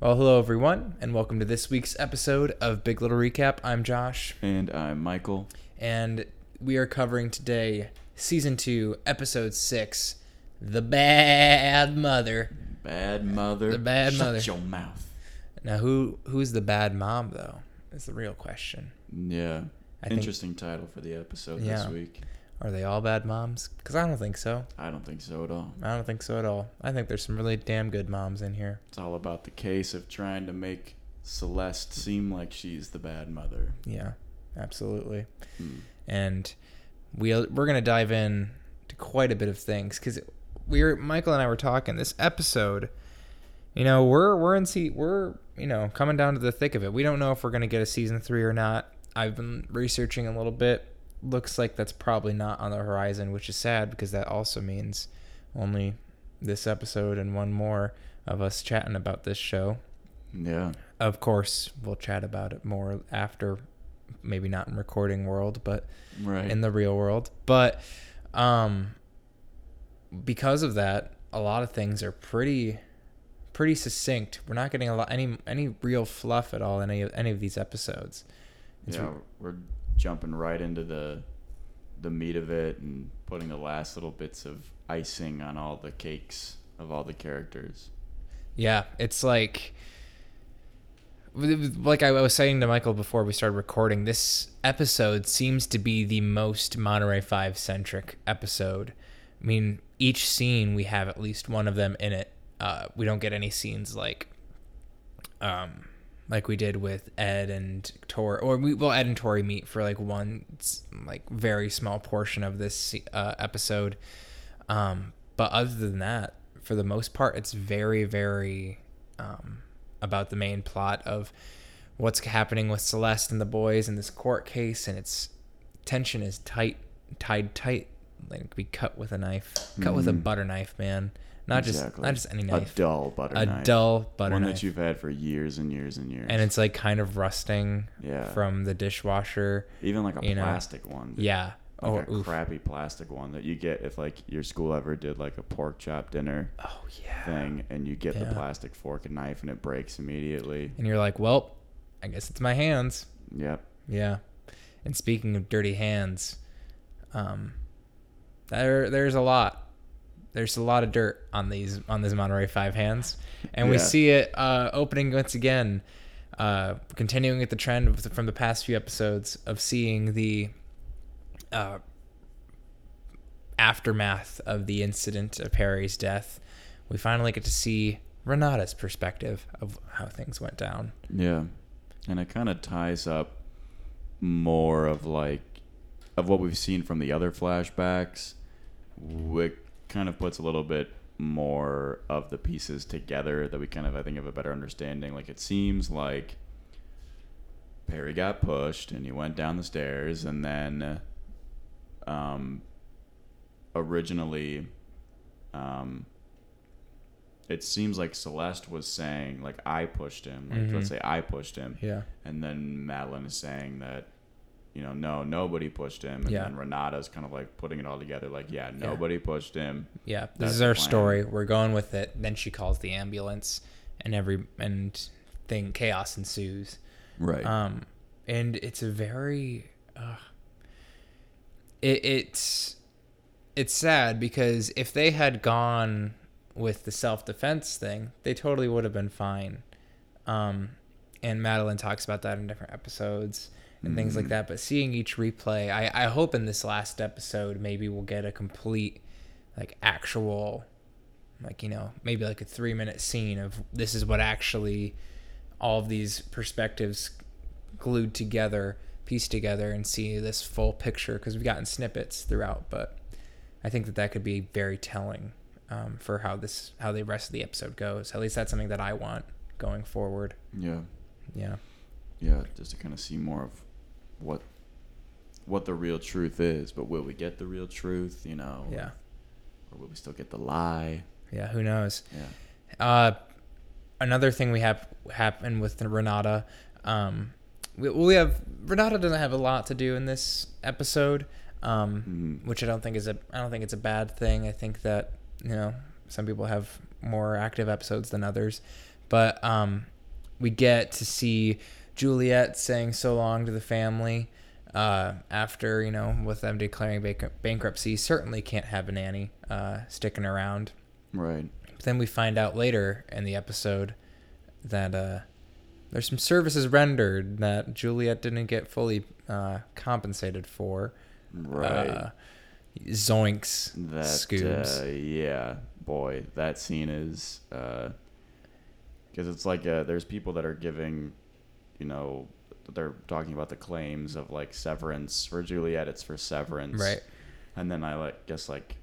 Well, hello everyone, and welcome to this week's episode of Big Little Recap. I'm Josh, And I'm Michael. and we are covering today season two, episode six, "The Bad Mother." Bad mother. The bad Shut mother. your mouth. Now, who who's the bad mom though? Is the real question. Yeah. I think- Interesting title for the episode Yeah. this week. Are they all bad moms? Because I don't think so. I don't think so at all. I don't think so at all. I think there's some really damn good moms in here. It's all about the case of trying to make Celeste seem like she's the bad mother. Yeah, absolutely. Hmm. and we we're gonna dive in to quite a bit of things because we were Michael and I were talking this episode. You know, we're we're in see we're you know coming down to the thick of it. We don't know if we're gonna get a season three or not. I've been researching a little bit. Looks like that's probably not on the horizon, which is sad because that also means only this episode and one more of us chatting about this show. Yeah. Of course, we'll chat about it more after, maybe not in recording world, but Right. in the real world. But um because of that, a lot of things are pretty pretty succinct. We're not getting a lot any any real fluff at all in any of any of these episodes. It's yeah, we're jumping right into the the meat of it and putting the last little bits of icing on all the cakes of all the characters. Yeah, it's like like I was saying to Michael before we started recording, this episode seems to be the most Monterey 5 centric episode. I mean, each scene we have at least one of them in it. Uh, we don't get any scenes like um like we did with Ed and Tori or we well Ed and Tori meet for like one like very small portion of this uh, episode. Um but other than that, for the most part it's very very um about the main plot of what's happening with Celeste and the boys in this court case and its tension is tight tied tight like it could be cut with a knife cut with a Mhm. butter knife man not Exactly. just not just any knife A dull butter a knife. dull butter One knife that you've had for years and years and years. and it's like kind of rusting yeah. from the dishwasher Even like a you know, plastic one. yeah Like oh a oof. crappy plastic one that you get if like your school ever did like a pork chop dinner oh yeah thing and you get Yeah. the plastic fork and knife and it breaks immediately. and you're like well i guess it's my hands Yep. Yeah. And speaking of dirty hands, um, there there's a lot. There's a lot of dirt on these on these Monterey Five hands, and we see it uh, opening once again, uh, continuing with the trend of the- from the past few episodes of seeing the uh, aftermath of the incident of Perry's death. We finally get to see Renata's perspective of how things went down. Yeah. And it kind of ties up more of like of what we've seen from the other flashbacks. It kind of puts a little bit more of the pieces together that we kind of I think have a better understanding. Like it seems like Perry got pushed and he went down the stairs and then um originally um it seems like Celeste was saying like I pushed him. Like Mhm. let's say I pushed him. Yeah. And then Madeline is saying that, you know, no, nobody pushed him. And Yeah. then Renata's kind of like putting it all together, like, yeah, nobody pushed him. Yeah, this That's is our plan. story. We're going with it. Then she calls the ambulance, and every and thing chaos ensues. Right. Um, and it's a very, uh, it, it's it's sad because if they had gone with the self defense thing, they totally would have been fine. Um, and Madeline talks about that in different episodes and things like Mhm. that. But seeing each replay, I, I hope in this last episode maybe we'll get a complete, like actual, like you know maybe like a three minute scene of this is what actually all of these perspectives glued together, pieced together, and see this full picture because we've gotten snippets throughout. But I think that that could be very telling um, for how this how the rest of the episode goes. At least that's something that I want going forward. yeah. Yeah. Yeah. Just to kind of see more of what what the real truth is. But will we get the real truth, you know? Yeah. Or will we still get the lie? Yeah. Who knows? Yeah. Uh, another thing we have happen with Renata. Um, we, we have Renata doesn't have a lot to do in this episode, um, Mhm. which I don't think is a I don't think it's a bad thing. I think that you know some people have more active episodes than others, But um, we get to see Juliet saying so long to the family uh, after you know with them declaring bank- bankruptcy. Certainly can't have a nanny uh, sticking around. Right. But then we find out later in the episode that uh, there's some services rendered that Juliet didn't get fully uh, compensated for. Right. Uh, zoinks. that Scoobs. uh, yeah, boy, that scene is because it's like uh, there's people that are giving, you know, they're talking about the claims of like severance for Juliet. It's for severance, Right. And then I like guess like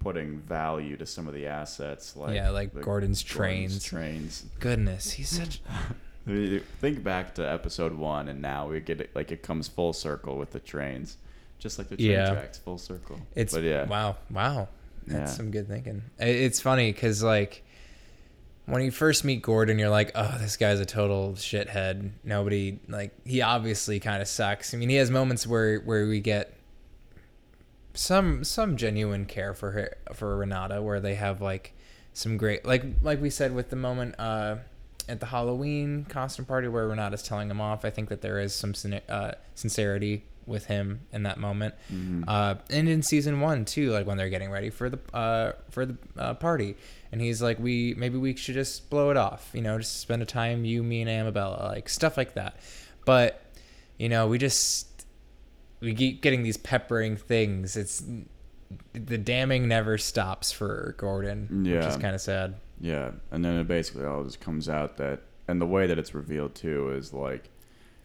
putting value to some of the assets, like Yeah, like the Gordon's trains. trains. Goodness, he's such. Think back to episode one, and now we get it like it comes full circle with the trains, just like the train Yeah. tracks, full circle. It's but yeah, wow, wow. That's Yeah. some good thinking. It's funny because like when you first meet Gordon, you're like, oh, this guy's a total shithead. Nobody like he obviously kind of sucks. I mean, he has moments where where we get some some genuine care for her for Renata, where they have like some great like like we said with the moment uh at the Halloween costume party where Renata's telling him off. I think that there is some uh, sincerity with him in that moment. Mhm. Uh, and in season one too, like when they're getting ready for the uh, for the uh, party, and he's like, "We maybe we should just blow it off, you know, just spend a time you, me, and Amabella, like stuff like that." But you know, we just we keep getting these peppering things. It's the damning never stops for Gordon, which Yeah. is kind of sad. Yeah, and then it basically all just comes out that, and the way that it's revealed too is like,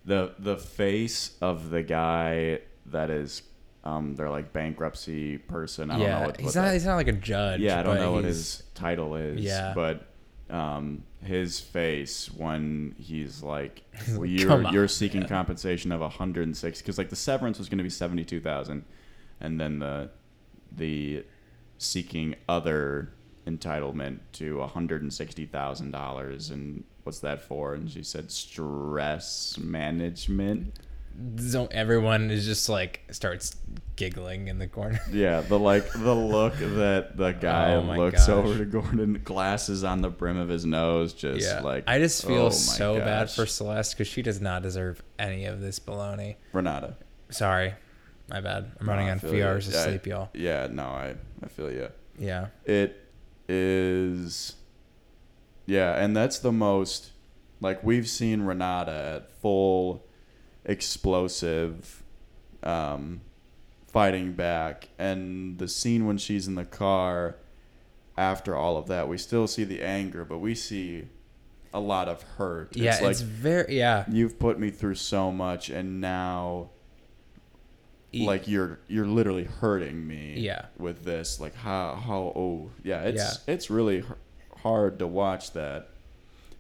the the face of the guy that is, um, they're like bankruptcy person. I don't know yeah, what, he's not that- he's not like a judge. yeah, I don't but know what he's- his title is. Yeah. but um, his face when he's like, well, like, you're "Come on, you're seeking man." compensation of 106 because like the severance was going to be 72,000, and then the the seeking other entitlement to 160 thousand dollars and what's that for? And she said stress management. So everyone is just like starts giggling in the corner. Yeah, the like the look that the guy Oh looks gosh. over to Gordon, glasses on the brim of his nose, just yeah, like I just feel oh so bad for Celeste because she does not deserve any of this baloney. Renata. Sorry, my bad. I'm running No, I on few hours of sleep, y'all. Yeah, no, I I feel you. Yeah, It is, yeah, and that's the most like we've seen Renata at full explosive, um, fighting back, and the scene when she's in the car after all of that, we still see the anger, but we see a lot of hurt. yeah, it's like it's very yeah. you've put me through so much, and now E- like you're you're literally hurting me Yeah. with this like how how oh yeah it's Yeah. it's really hard to watch that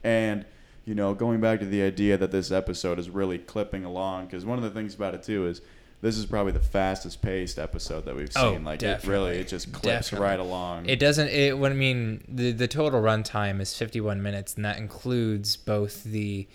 and you know going back to the idea that this episode is really clipping along because one of the things about it too is this is probably the fastest paced episode that we've Oh, seen like it really definitely. it just clips Definitely. right along It doesn't. It. What I mean, the the total runtime is 51 minutes, and that includes both the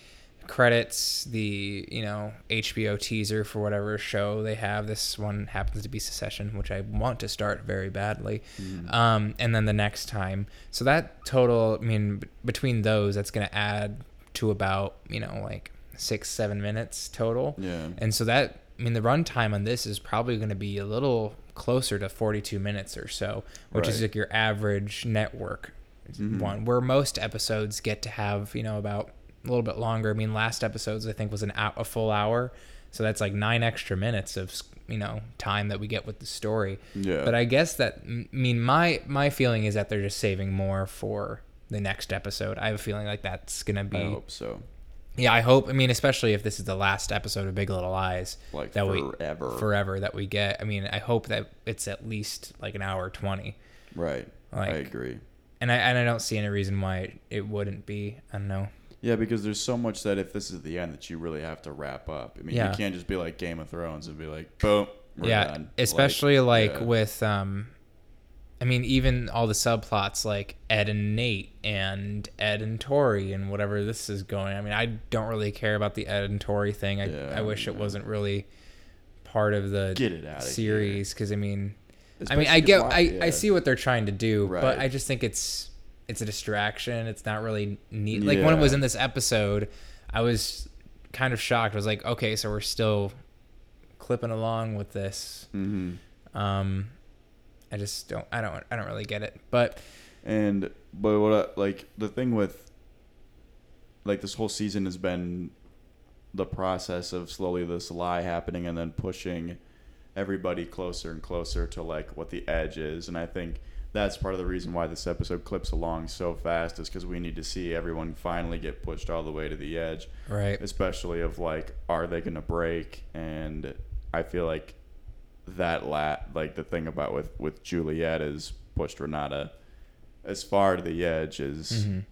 credits, the you know HBO teaser for whatever show they have. This one happens to be Succession, which I want to start very badly, Mm. um, and then the next time. So that total, I mean, b- between those, that's going to add to about you know like six seven minutes total. yeah And so that, I mean, the runtime on this is probably going to be a little closer to 42 minutes or so, which is like your average network Mhm. one, where most episodes get to have, you know, about a little bit longer. I mean, last episodes, I think, was an hour, a full hour. So that's like nine extra minutes of, you know, time that we get with the story. yeah But I guess that, I mean, my, my feeling is that they're just saving more for the next episode. I have a feeling like that's going to be. I hope so Yeah, I hope. I mean, especially if this is the last episode of Big Little Lies like that forever we forever that we get. I mean, I hope that it's at least like an hour twenty. right I agree And I and I don't see any reason why it wouldn't be. I don't know. Yeah, because there's so much that if this is the end, that you really have to wrap up. I mean, Yeah. you can't just be like Game of Thrones and be like, boom, we're yeah, done. especially like, yeah. with um, I mean, even all the subplots like Ed and Nate and Ed and Tori and whatever this is going. I mean, I don't really care about the Ed and Tori thing. I Yeah, I wish it wasn't really part of the get it out series because I mean. I mean, I get, why- I, I see what they're trying to do, Right. but I just think it's it's a distraction. It's not really neat. Like when it was in this episode, I was kind of shocked. I was like, okay, so we're still clipping along with this. hmm Um, I just don't. I don't. I don't really get it. But And but what I, like the thing with like this whole season has been the process of slowly this lie happening and then pushing everybody closer and closer to like what the edge is and I think that's part of the reason why this episode clips along so fast is because we need to see everyone finally get pushed all the way to the edge right. especially of like are they gonna break and i feel like that lat like the thing about with with juliet is pushed renata as far to the edge as Mhm.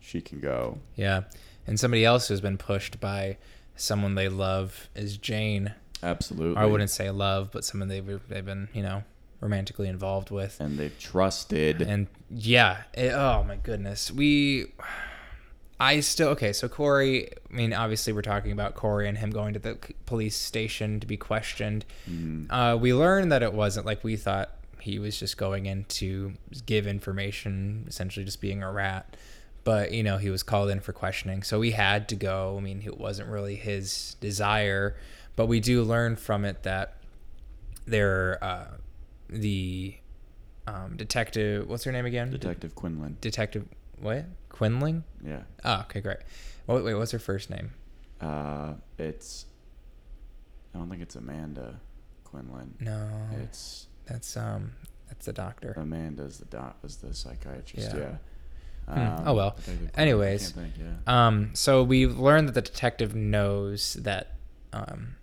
she can go Yeah, and somebody else who's been pushed by someone they love is Jane. absolutely Or I wouldn't say love, but someone they've they've been you know romantically involved with. and they've trusted And yeah, it, oh my goodness, we. I still okay. So Corey, I mean, obviously we're talking about Corey and him going to the police station to be questioned. Mhm. Uh, we learned that it wasn't like we thought. He was just going in to give information, essentially just being a rat. But you know, he was called in for questioning, so we had to go. I mean, it wasn't really his desire, but we do learn from it that there, uh, the um, detective. What's her name again? detective quinlan Detective. What? Quinling? yeah Oh, okay, great. Wait, wait, what's her first name? uh it's i don't think it's amanda quinlan No, it's that's um, that's the doctor. amanda's the doc is the psychiatrist Yeah. yeah, Hmm, oh well. Quinlan, Anyways, think, yeah. Um, so we learned that the detective knows that um,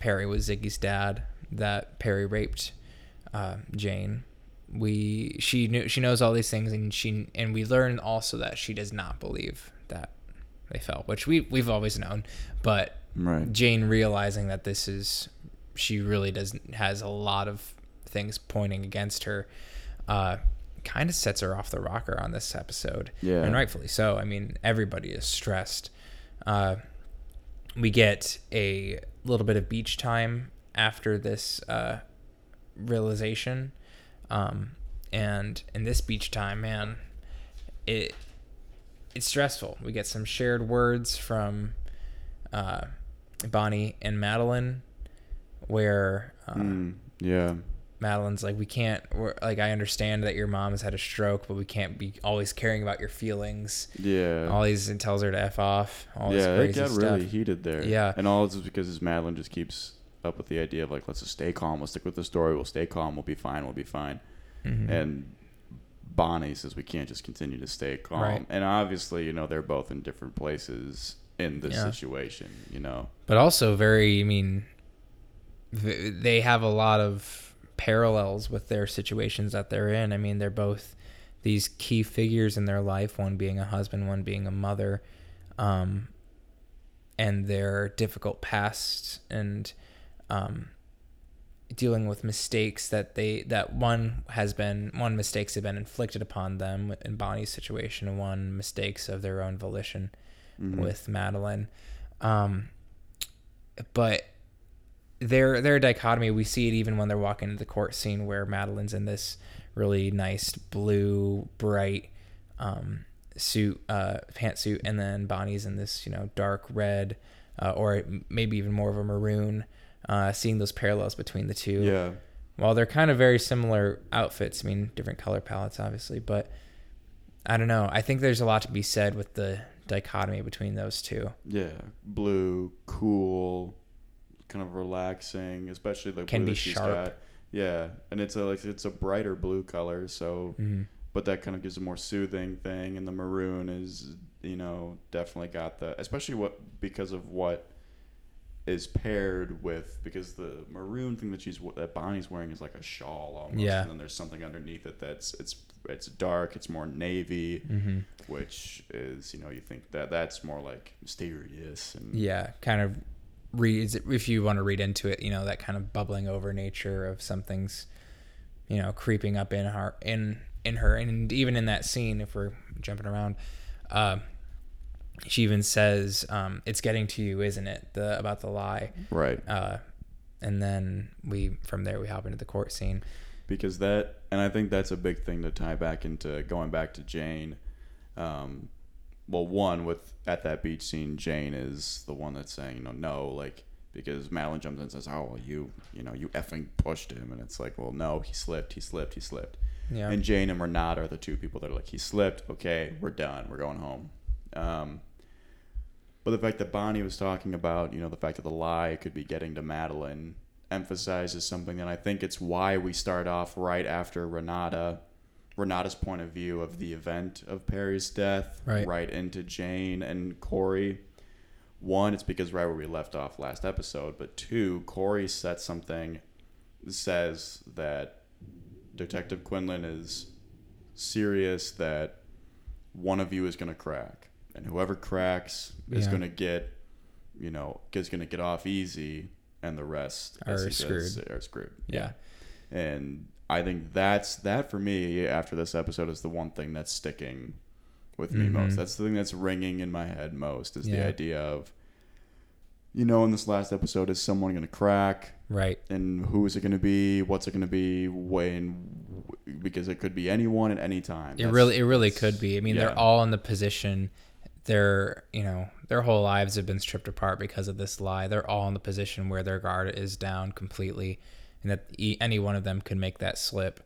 Perry was Ziggy's dad. That Perry raped uh, Jane. We she knew she knows all these things, and she and we learn also that she does not believe that they fell, which we we've always known. But right Jane realizing that this is she really does has a lot of things pointing against her. Uh, kind of sets her off the rocker on this episode. Yeah. And rightfully so. I mean, everybody is stressed. Uh, we get a little bit of beach time after this uh, realization. Um, and in this beach time, man, it it's stressful. We get some shared words from uh, Bonnie and Madeline, where uh, Mm, yeah Madeline's like, we can't. We're, like, I understand that your mom has had a stroke, but we can't be always caring about your feelings. yeah All these and tells her to f off. All this yeah, it got stuff. really heated there. Yeah. and all this is because Madeline just keeps up with the idea of like, let's just stay calm. We'll stick with the story. We'll stay calm. We'll be fine. We'll be fine. Mhm. And Bonnie says we can't just continue to stay calm. Right. And obviously, you know, they're both in different places in this Yeah. situation. You know, but also very. I mean, they have a lot of parallels with their situations that they're in. I mean, they're both these key figures in their life. One being a husband, one being a mother, um, and their difficult past and um, dealing with mistakes that they that one has been one mistakes have been inflicted upon them in Bonnie's situation, and one mistakes of their own volition Mhm. with Madeline. Um, but their their dichotomy, we see it even when they're walking into the court scene where Madeline's in this really nice blue, bright um, suit, uh, pantsuit, and then Bonnie's in this you know dark red, uh, or maybe even more of a maroon. Uh, seeing those parallels between the two, yeah, while they're kind of very similar outfits, I mean, different color palettes, obviously, but I don't know. I think there's a lot to be said with the dichotomy between those two. yeah, blue, cool, kind of relaxing, especially the Can blue be that she's sharp. got. Yeah, and it's a like it's a brighter blue color, so Mm-hmm. but that kind of gives a more soothing thing and the maroon is you know definitely got the especially what because of what is paired with because the maroon thing that she's that Bonnie's wearing is like a shawl almost Yeah. and then there's something underneath it that's it's it's dark it's more navy Mm-hmm. which is you know you think that that's more like mysterious and Yeah, kind of reads if you want to read into it, you know, that kind of bubbling over nature of something's, you know, creeping up in her in in her, and even in that scene, if we're jumping around, uh, she even says, um, "It's getting to you, isn't it?" The about the lie, right uh, and then we from there we hop into the court scene. because that and I think that's a big thing to tie back into going back to Jane um, well, one with at that beach scene, Jane is the one that's saying, you know, no, like because Madeline jumps in and says, "Oh, well, you, you know, you effing pushed him," and it's like, well, no, he slipped, he slipped, he slipped. Yeah. And Jane and Renata are the two people that are like, he slipped. Okay, we're done. We're going home. Um, but the fact that Bonnie was talking about, you know, the fact that the lie could be getting to Madeline emphasizes something that I think it's why we start off right after Renata, Renata's point of view of the event of Perry's death, Right. into Jane and Corey. One, it's because right where we left off last episode, but two, Corey said something, says that Detective Quinlan is serious that one of you is going to crack, and whoever cracks is Yeah. going to get, you know, is going to get off easy, and the rest as Are he says, screwed. Are screwed. Yeah. And I think that's that for me after this episode is the one thing that's sticking with me Mhm. most. That's the thing that's ringing in my head most is the idea of you know, in this last episode, is someone going to crack? Right. And who is it going to be? What's it going to be? When? Because it could be anyone at any time. It That's- really, it really could be. I mean, yeah. they're all in the position. They're, you know, their whole lives have been stripped apart because of this lie. They're all in the position where their guard is down completely, and that e- any one of them could make that slip.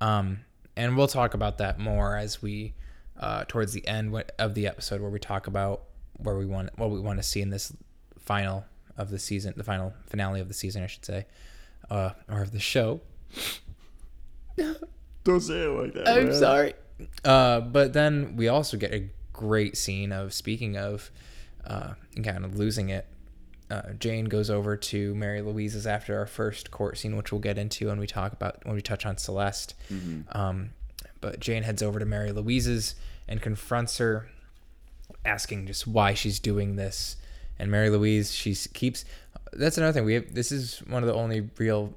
Um, and we'll talk about that more as we, uh, towards the end of the episode, where we talk about where we want, what we want to see in this final of the season, the final finale of the season, I should say, uh, or of the show. Don't say it like that. I'm man. sorry. Uh, but then we also get a great scene of speaking of uh, kind of losing it. Uh, Jane goes over to Mary Louise's after our first court scene, which we'll get into when we talk about when we touch on Celeste. Mhm. Um, but Jane heads over to Mary Louise's and confronts her, asking just why she's doing this. And Mary Louise, she keeps. That's another thing. We have, this is one of the only real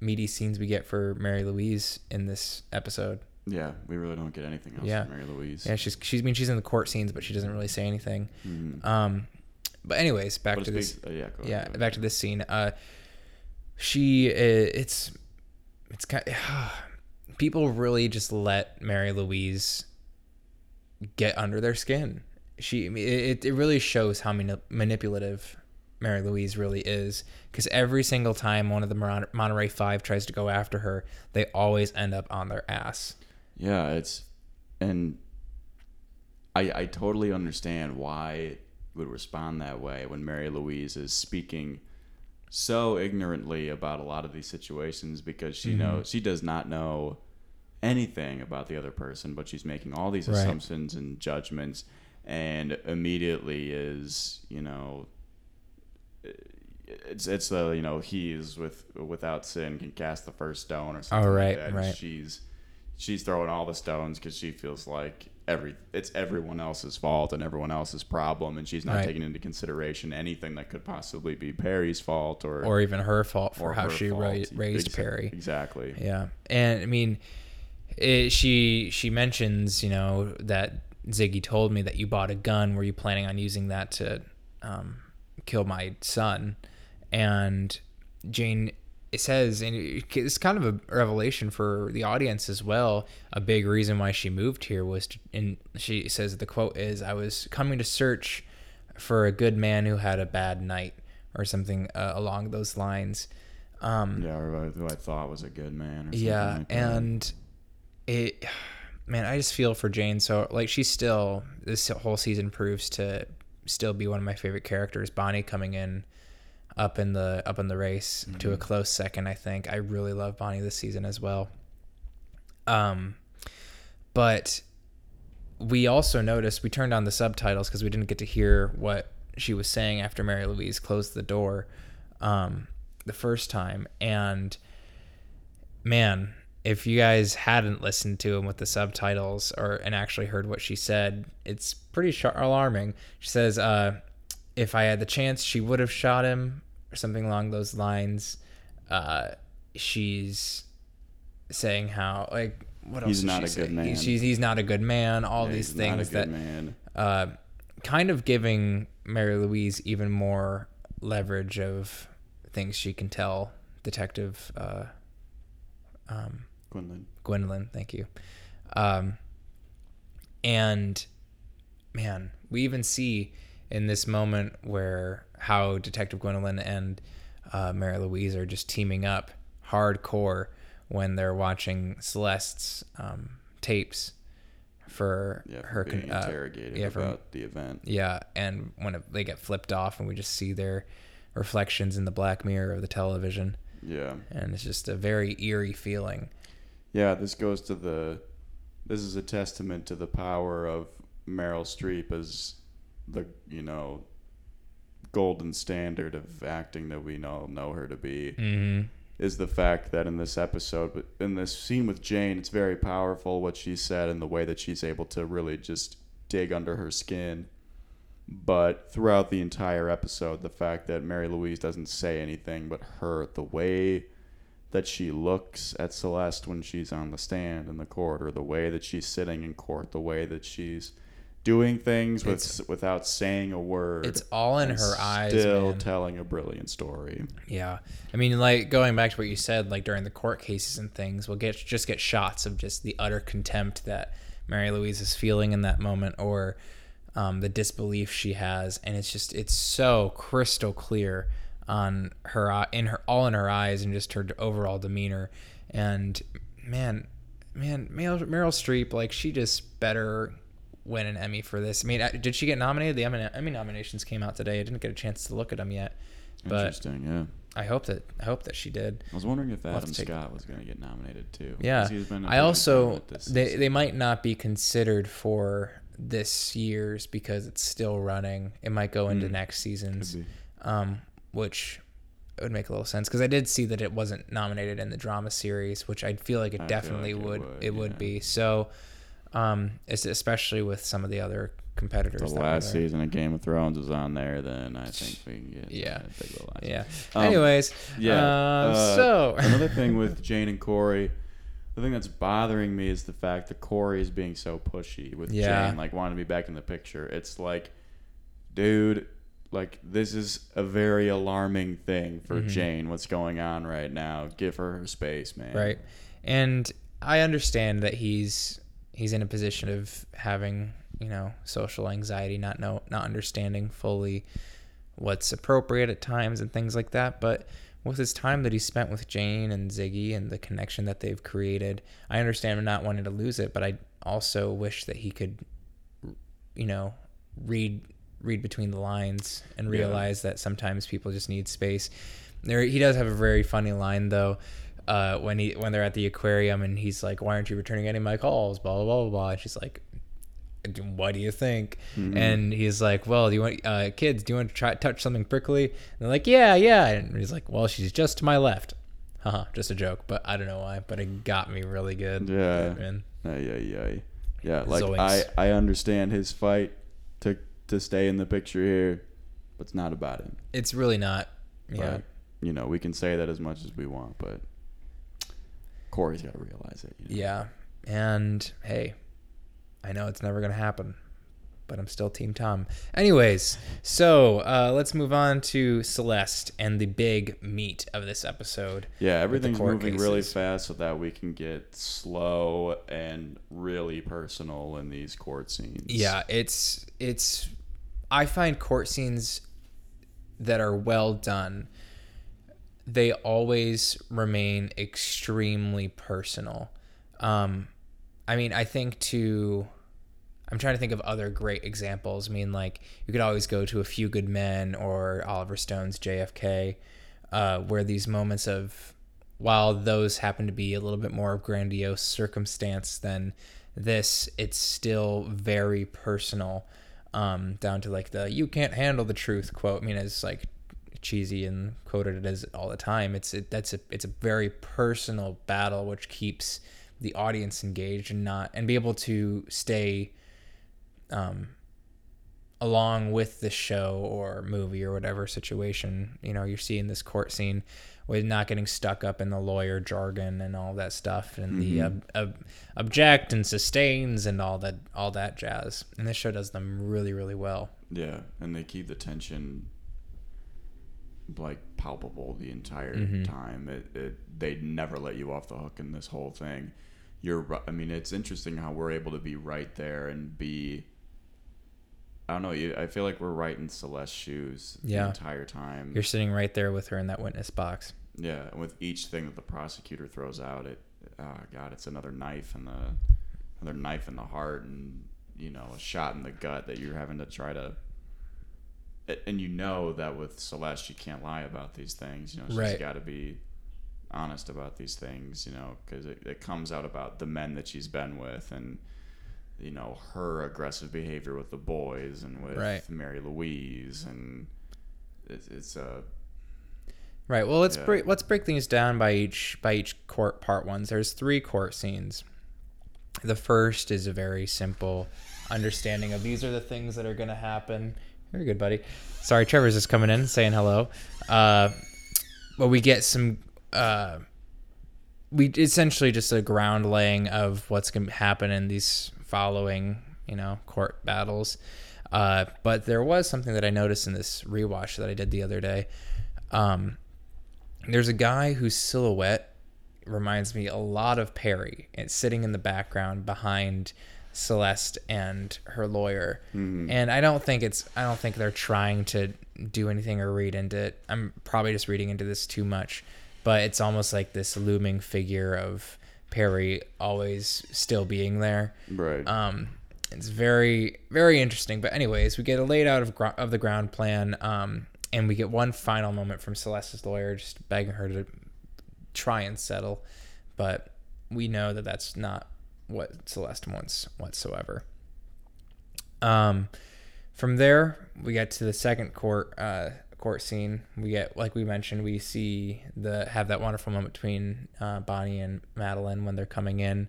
meaty scenes we get for Mary Louise in this episode. Yeah, we really don't get anything else Yeah. from Mary Louise. Yeah, she's she's I mean she's in the court scenes, but she doesn't really say anything. Mhm. Um, but anyways, back But to this. big- uh, yeah, go ahead, Yeah, ahead. back to this scene. Uh, she uh, it's it's kind. people really just let Mary Louise get under their skin. She it it really shows how mani- manipulative Mary Louise really is because every single time one of the Mon- Monterey Five tries to go after her, they always end up on their ass. Yeah, it's and I I totally understand why it would respond that way when Mary Louise is speaking so ignorantly about a lot of these situations because she Mhm. knows she does not know anything about the other person, but she's making all these Right. assumptions and judgments and immediately is, you know, it's it's the you know he is with without sin can cast the first stone or something Oh, right, like that. Right. She's she's throwing all the stones because she feels like every it's everyone else's fault and everyone else's problem, and she's not Right. taking into consideration anything that could possibly be Perry's fault or Or even her fault for how she fault. raised Exa- Perry. Exactly. Yeah, and I mean, it, she she mentions you know that Ziggy told me that you bought a gun. Were you planning on using that to um, kill my son? And Jane it says, and it's kind of a revelation for the audience as well. A big reason why she moved here was, to, and she says the quote is, "I was coming to search for a good man who had a bad night." Or something uh, along those lines. Um, Yeah, or who I thought was a good man. Or yeah like and it man i just feel for jane so like she's still this whole season proves to still be one of my favorite characters bonnie coming in up in the up in the race to a Mm-hmm. close second i think i really love bonnie this season as well um but we also noticed we turned on the subtitles because we didn't get to hear what she was saying after mary louise closed the door um the first time and man, if you guys hadn't listened to him with the subtitles or and actually heard what she said, it's pretty sh- alarming. She says, uh, "If I had the chance, she would have shot him," or something along those lines. Uh, she's saying how like what else? He's not she a say? good man. He's, he's not a good man. All Yeah, these he's not a things good that man. uh, kind of giving Mary Louise even more leverage of things she can tell Detective uh, um, Quinlan. Gwendolyn. Thank you. Um, and man, we even see in this moment where how Detective Gwendolyn and uh, Mary Louise are just teaming up hardcore when they're watching Celeste's um, tapes for Yeah, her for being uh, interrogated yeah, for- about the event. yeah, and when it, they get flipped off, and we just see their reflections in the black mirror of the television, Yeah. and it's just a very eerie feeling. Yeah, this goes to the. This is a testament to the power of Meryl Streep as the you know golden standard of acting that we all know her to be. Mm-hmm. Is the fact that in this episode, but in this scene with Jane, it's very powerful what she said and the way that she's able to really just dig under her skin. But throughout the entire episode, the fact that Mary Louise doesn't say anything, but her, the way that she looks at Celeste when she's on the stand in the court, or the way that she's sitting in court, the way that she's doing things with, without saying a word. It's all in her eyes, Still telling a brilliant story. Yeah, I mean, like going back to what you said, like during the court cases and things, we'll get just get shots of just the utter contempt that Mary Louise is feeling in that moment, or um, the disbelief she has, and it's just it's so crystal clear on her eye- in her all in her eyes and just her overall demeanor, and man, man, Meryl, Meryl Streep, like she just better win an Emmy for this. I mean, uh, did she get nominated? The Emmy, nominations came out today. I didn't get a chance to look at them yet, but Interesting, yeah. I hope that I hope that she did. I was wondering if We'll Adam Scott was going to get nominated too. Yeah, he's been a I also they season. they might not be considered for this year's because it's still running. It might go into Hmm. next season's, um, which would make a little sense because I did see that it wasn't nominated in the drama series, which I feel like it I definitely like it would. would, It would be so. Um, especially with some of the other competitors. the last season of Game of Thrones was on there, then I think we can get Yeah. a big little Yeah. Um, Anyways, yeah. Uh, uh, so another thing with Jane and Corey, the thing that's bothering me is the fact that Corey is being so pushy with Yeah. Jane, like wanting to be back in the picture. It's like, dude, like this is a very alarming thing for Mhm. Jane. What's going on right now? Give her her space, man. right and i understand that he's he's in a position of having you know social anxiety not know not understanding fully what's appropriate at times and things like that but with his time that he spent with jane and ziggy and the connection that they've created i understand not wanting to lose it but i also wish that he could you know read read between the lines and Yeah. realize that sometimes people just need space there he does have a very funny line though uh, when he when they're at the aquarium and he's like why aren't you returning any of my calls blah blah blah blah, blah. and she's like what do you think Mhm. and he's like well do you want uh, kids do you want to try touch something prickly and they're like yeah yeah and he's like well she's just to my left haha just a joke but i don't know why but it got me really good Yeah. Ay, ay, ay. Yeah, like Zoinks. I, I understand his fight to to stay in the picture here, but it's not about him. it's really not yeah you know, we can say that as much as we want, but Corey's got to realize it. You know? Yeah. And hey, I know it's never going to happen, but I'm still Team Tom. Anyways, so uh, let's move on to Celeste and the big meat of this episode. Yeah, everything's moving really fast so that we can get slow and really personal in these court scenes. Yeah, it's it's I find court scenes that are well done they always remain extremely personal. Um I mean, I think to I'm trying to think of other great examples. I mean, like you could always go to A Few Good Men or Oliver Stone's JFK, uh, where these moments of, while those happen to be a little bit more of grandiose circumstance than this, it's still very personal, um, down to like the "you can't handle the truth" quote. I mean, it's like cheesy and quoted it as all the time. It's it, that's a it's a very personal battle which keeps the audience engaged and not and be able to stay um along with the show or movie or whatever situation you know you're seeing this court scene with not getting stuck up in the lawyer jargon and all that stuff and the Mm-hmm. ob- ob- object and sustains and all that all that jazz and this show does them really really well Yeah, and they keep the tension like palpable the entire Mhm. time. It, it they never let you off the hook in this whole thing. You're I mean, it's interesting how we're able to be right there and be I don't know. You, I feel like we're right in Celeste's shoes Yeah. the entire time. You're sitting right there with her in that witness box. yeah, and with each thing that the prosecutor throws out, it, oh god, it's another knife in the, another knife in the heart, and you know, a shot in the gut that you're having to try to. And you know that with Celeste, she can't lie about these things. You know, she's Right. got to be honest about these things. You know, because it, it comes out about the men that she's been with, and you know her aggressive behavior with the boys and with Right. Mary Louise, and it's, it's a Right. Well, let's Yeah. break let's break things down by each by each court part ones. There's three court scenes. The first is a very simple understanding of these are the things that are going to happen. Very good, buddy. Sorry, Trevor's just coming in saying hello. Uh, but we get some. Uh, we essentially just a ground laying of what's going to happen in these following, you know, court battles. Uh, but there was something that I noticed in this rewatch that I did the other day. Um, there's a guy whose silhouette reminds me a lot of Perry. It's sitting in the background behind Celeste and her lawyer. And I don't think it's I don't think they're trying to do anything or read into it. I'm probably just reading into this too much. But it's almost like this looming figure of Perry always still being there. right. Um, it's very very interesting. But anyways, we get a laid out of gro- of the ground plan, um, and we get one final moment from Celeste's lawyer, just begging her to try and settle. But we know that that's not what Celeste wants whatsoever. Um, from there, we get to the second court uh, court scene. We get, like we mentioned, we see the have that wonderful moment between uh, Bonnie and Madeline when they're coming in.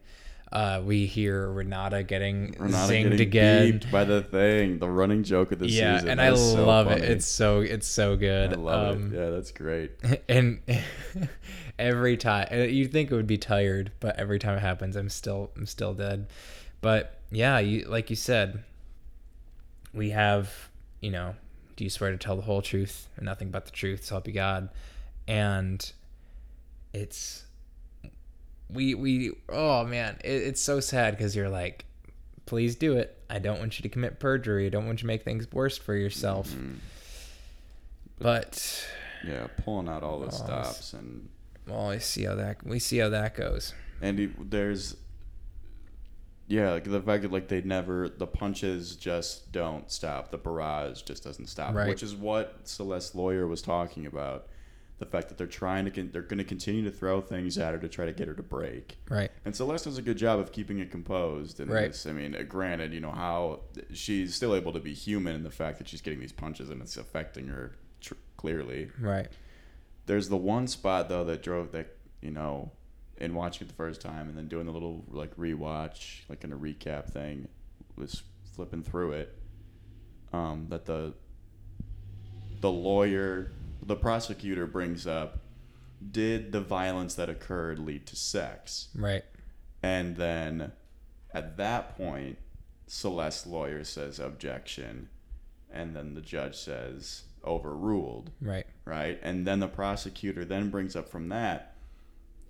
Uh, we hear Renata getting Renata zinged getting again. by the thing, the running joke of the Yeah, season. and That I so love it. It's so it's so good. I love Um, it. Yeah, that's great. and every time you'd think it would be tired but every time it happens i'm still i'm still dead. But yeah you like you said we have you know do you swear to tell the whole truth and nothing but the truth? So help you god. And it's we we oh man it, it's so sad because you're like please do it. I don't want you to commit perjury. I don't want you to make things worse for yourself. Mm-hmm. but Yeah, pulling out all the Oh, stops and well we see how that we see how that goes and he, there's yeah, like the fact that like they never the punches just don't stop. The barrage just doesn't stop, Right. which is what Celeste's lawyer was talking about. The fact that they're trying to con- they're going to continue to throw things at her to try to get her to break. right And Celeste does a good job of keeping it composed. And Right. this, I mean, uh, granted, you know how she's still able to be human in the fact that she's getting these punches and it's affecting her tr- clearly. right There's the one spot though that drove that you know, in watching it the first time and then doing the little like rewatch, like in a recap thing, was flipping through it. Um, that the the lawyer, the prosecutor brings up, did the violence that occurred lead to sex? right And then at that point, Celeste's lawyer says objection. And then the judge says overruled, right right? And then the prosecutor then brings up from that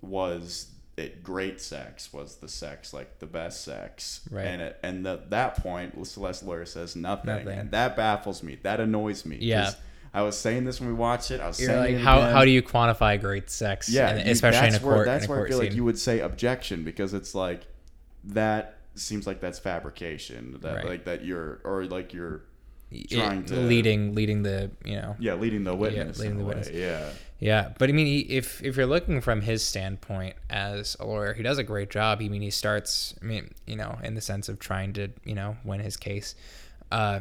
was it great sex? Was the sex like the best sex? Right. And at and at that point, Celeste's lawyer says nothing. Nothing. And that baffles me. That annoys me Yeah. I was saying this when we watched it. I was you're saying like how, again. how do you quantify great sex Yeah, and especially in a where- court That's where I court feel like you would say objection because it's like that seems like that's fabrication. That Right. like that you're or like you're trying to- leading leading the you know yeah leading the witness. leading the witness. Yeah. yeah but i mean he, if if you're looking from his standpoint as a lawyer he does a great job i mean he starts i mean you know in the sense of trying to you know win his case uh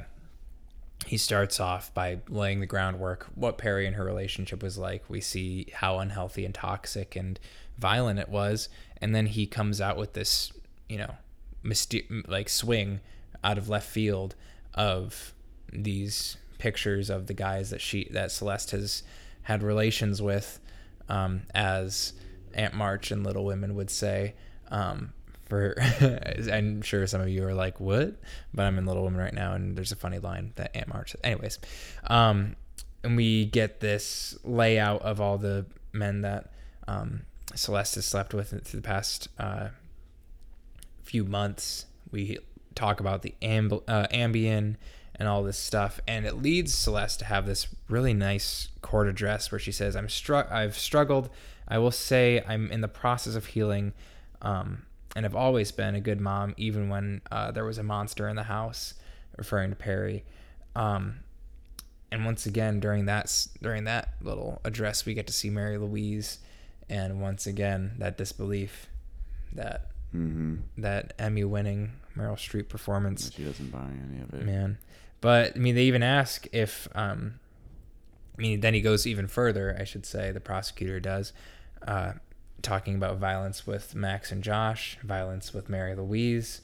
he starts off by laying the groundwork what Perry and her relationship was like. We see how unhealthy and toxic and violent it was, and then he comes out with this, you know, myster- like swing out of left field of these pictures of the guys that she that Celeste has had relations with, um, as Aunt March and Little Women would say. Um, for I'm sure some of you are like, what? But I'm in Little Women right now, and there's a funny line that Aunt March. Anyways, um, and we get this layout of all the men that um, Celeste has slept with through the past uh, few months. We talk about the amb- uh, Ambien and all this stuff. And it leads Celeste to have this really nice court address where she says, "I'm struck. I've struggled. I will say I'm in the process of healing, um, and have always been a good mom, even when uh, there was a monster in the house." Referring to Perry. Um, and once again during that during that little address, we get to see Mary Louise, and once again that disbelief, that Mm-hmm. that Emmy winning Meryl Streep performance. She doesn't buy any of it. Man. But I mean they even ask if um I mean then he goes even further, I should say, the prosecutor does, uh talking about violence with Max and Josh, violence with Mary Louise,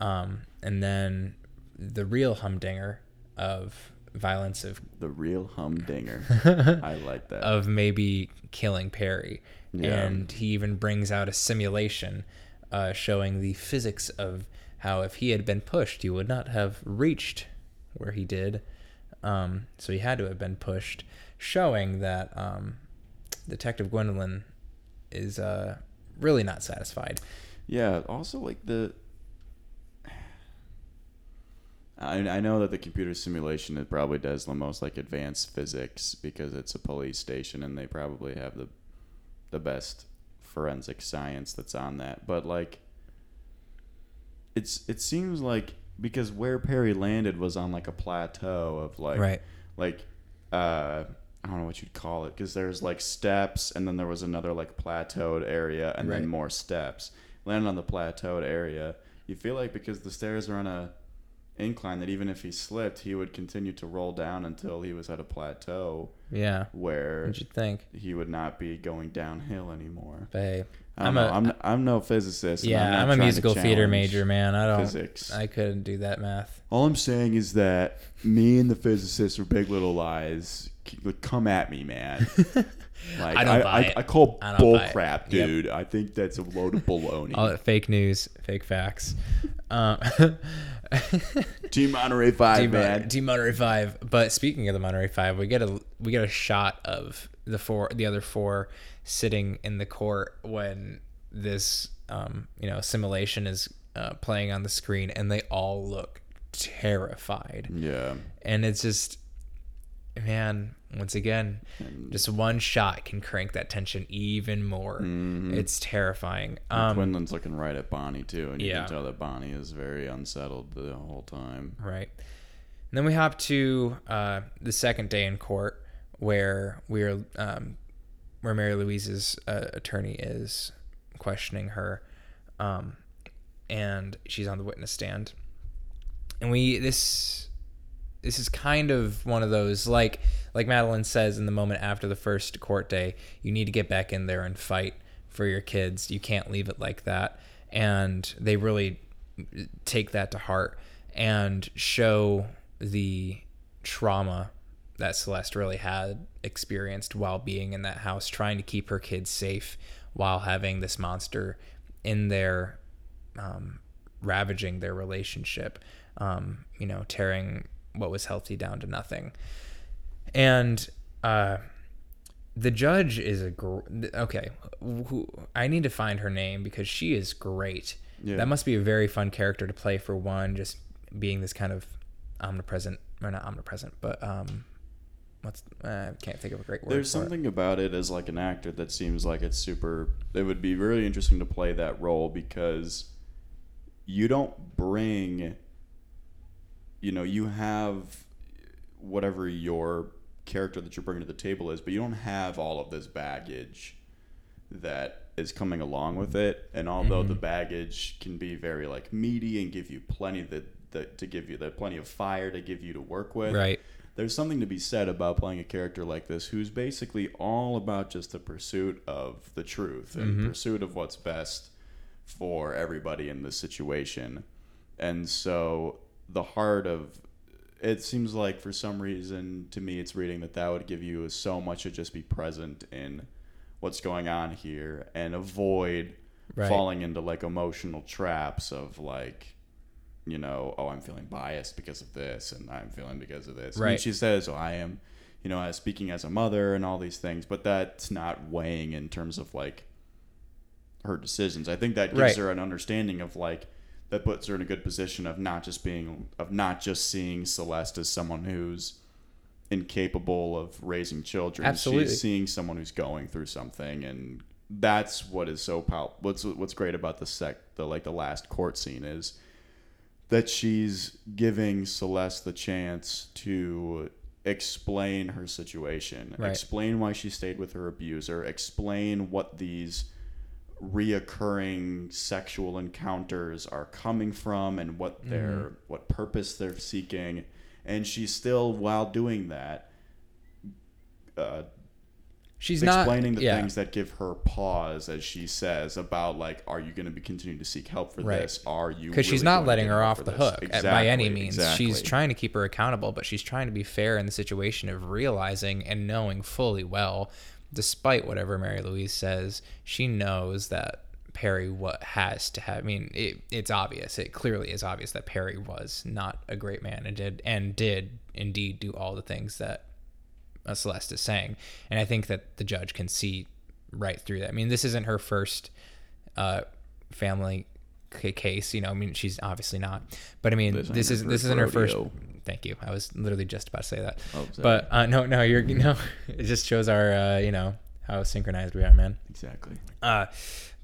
um, and then the real humdinger of violence of The real humdinger. I like that. of maybe killing Perry. Yeah. And he even brings out a simulation uh, showing the physics of how if he had been pushed, you would not have reached where he did. Um, so he had to have been pushed, showing that um, Detective Gwendolyn is uh, really not satisfied. Yeah. Also, like the. I, I know that the computer simulation it probably does the most like advanced physics because it's a police station and they probably have the the best forensic science that's on that. But like it's it seems like because where Perry landed was on like a plateau of like Right. like uh I don't know what you'd call it because there's like steps and then there was another like plateaued area and Right. then more steps. Landed on the plateaued area. You feel like because the stairs are on a incline that even if he slipped, he would continue to roll down until he was at a plateau Yeah. where What'd you think? he would not be going downhill anymore. Hey, I I'm a- I'm I'm no physicist. yeah, not I'm, a musical theater major, man. I don't. Physics. I couldn't do that math. All I'm saying is that me and the physicists are Big Little Lies. Come at me, man. Like I don't buy I, it. I call I bull buy it. crap, Yep. dude. I think that's a load of baloney. All that fake news, fake facts. Um, Team Monterey Five, Team, man. Team Monterey Five. But speaking of the Monterey Five, we get a we get a shot of the four, the other four, sitting in the court when this um, you know simulation is uh, playing on the screen, and they all look terrified. yeah. And it's just, man, once again, And just one shot can crank that tension even more. Mhm. It's terrifying. Um, Quinlan's looking right at Bonnie too, and you yeah. can tell that Bonnie is very unsettled the whole time. Right. And then we hop to uh, the second day in court where we're um, where Mary Louise's uh, attorney is questioning her, um, and she's on the witness stand. And we this this is kind of one of those like like Madeline says in the moment after the first court day, you need to get back in there and fight for your kids. You can't leave it like that. And they really take that to heart and show the trauma that Celeste really had experienced while being in that house, trying to keep her kids safe while having this monster in there, um, ravaging their relationship, um, you know, tearing what was healthy down to nothing. And uh, the judge is a gr- okay. Who, I need to find her name because she is great. Yeah. That must be a very fun character to play for one, just being this kind of omnipresent or not omnipresent, but um, what's uh, I can't think of a great word. There's for it. something about it as like an actor that seems like it's super. It would be really interesting to play that role because you don't bring. You know, you have whatever your character that you're bringing to the table is, but you don't have all of this baggage that is coming along with it. And although the baggage can be very like meaty and give you plenty that to give you the plenty of fire to give you to work with, right. There's something to be said about playing a character like this who's basically all about just the pursuit of the truth and mm-hmm. pursuit of what's best for everybody in this situation. And so the heart of it seems like for some reason to me it's reading that that would give you so much to just be present in what's going on here and avoid Right. falling into like emotional traps of like you know oh i'm feeling biased because of this and i'm feeling because of this Right. she says oh, i am you know as speaking as a mother and all these things but that's not weighing in terms of like her decisions i think that gives Right. her an understanding of like that puts her in a good position of not just being of not just seeing Celeste as someone who's incapable of raising children. Absolutely. She's seeing someone who's going through something and that's what is so pal what's what's great about the sec the like the last court scene is that she's giving Celeste the chance to explain her situation, Right. explain why she stayed with her abuser, explain what these reoccurring sexual encounters are coming from and what their Mm-hmm. what purpose they're seeking and she's still while doing that uh, She's not explaining the yeah. things that give her pause as she says about like are you going to be continuing to seek help for Right. this are you because she's not letting her off the hook at- by any Exactly, means. exactly. She's trying to keep her accountable, but she's trying to be fair in the situation of realizing and knowing fully well, despite whatever Mary Louise says, she knows that Perry what has to have. I mean, it, it's obvious. It clearly is obvious that Perry was not a great man and did and did indeed do all the things that uh, Celeste is saying, and I think that the judge can see right through that. I mean, this isn't her first uh, family c- case. You know, I mean, she's obviously not, but I mean, This this her is this isn't her first. Thank you. I was literally just about to say that, Oh, but uh, no, no, you're you know, it just shows our uh, you know how synchronized we are, man. exactly Uh,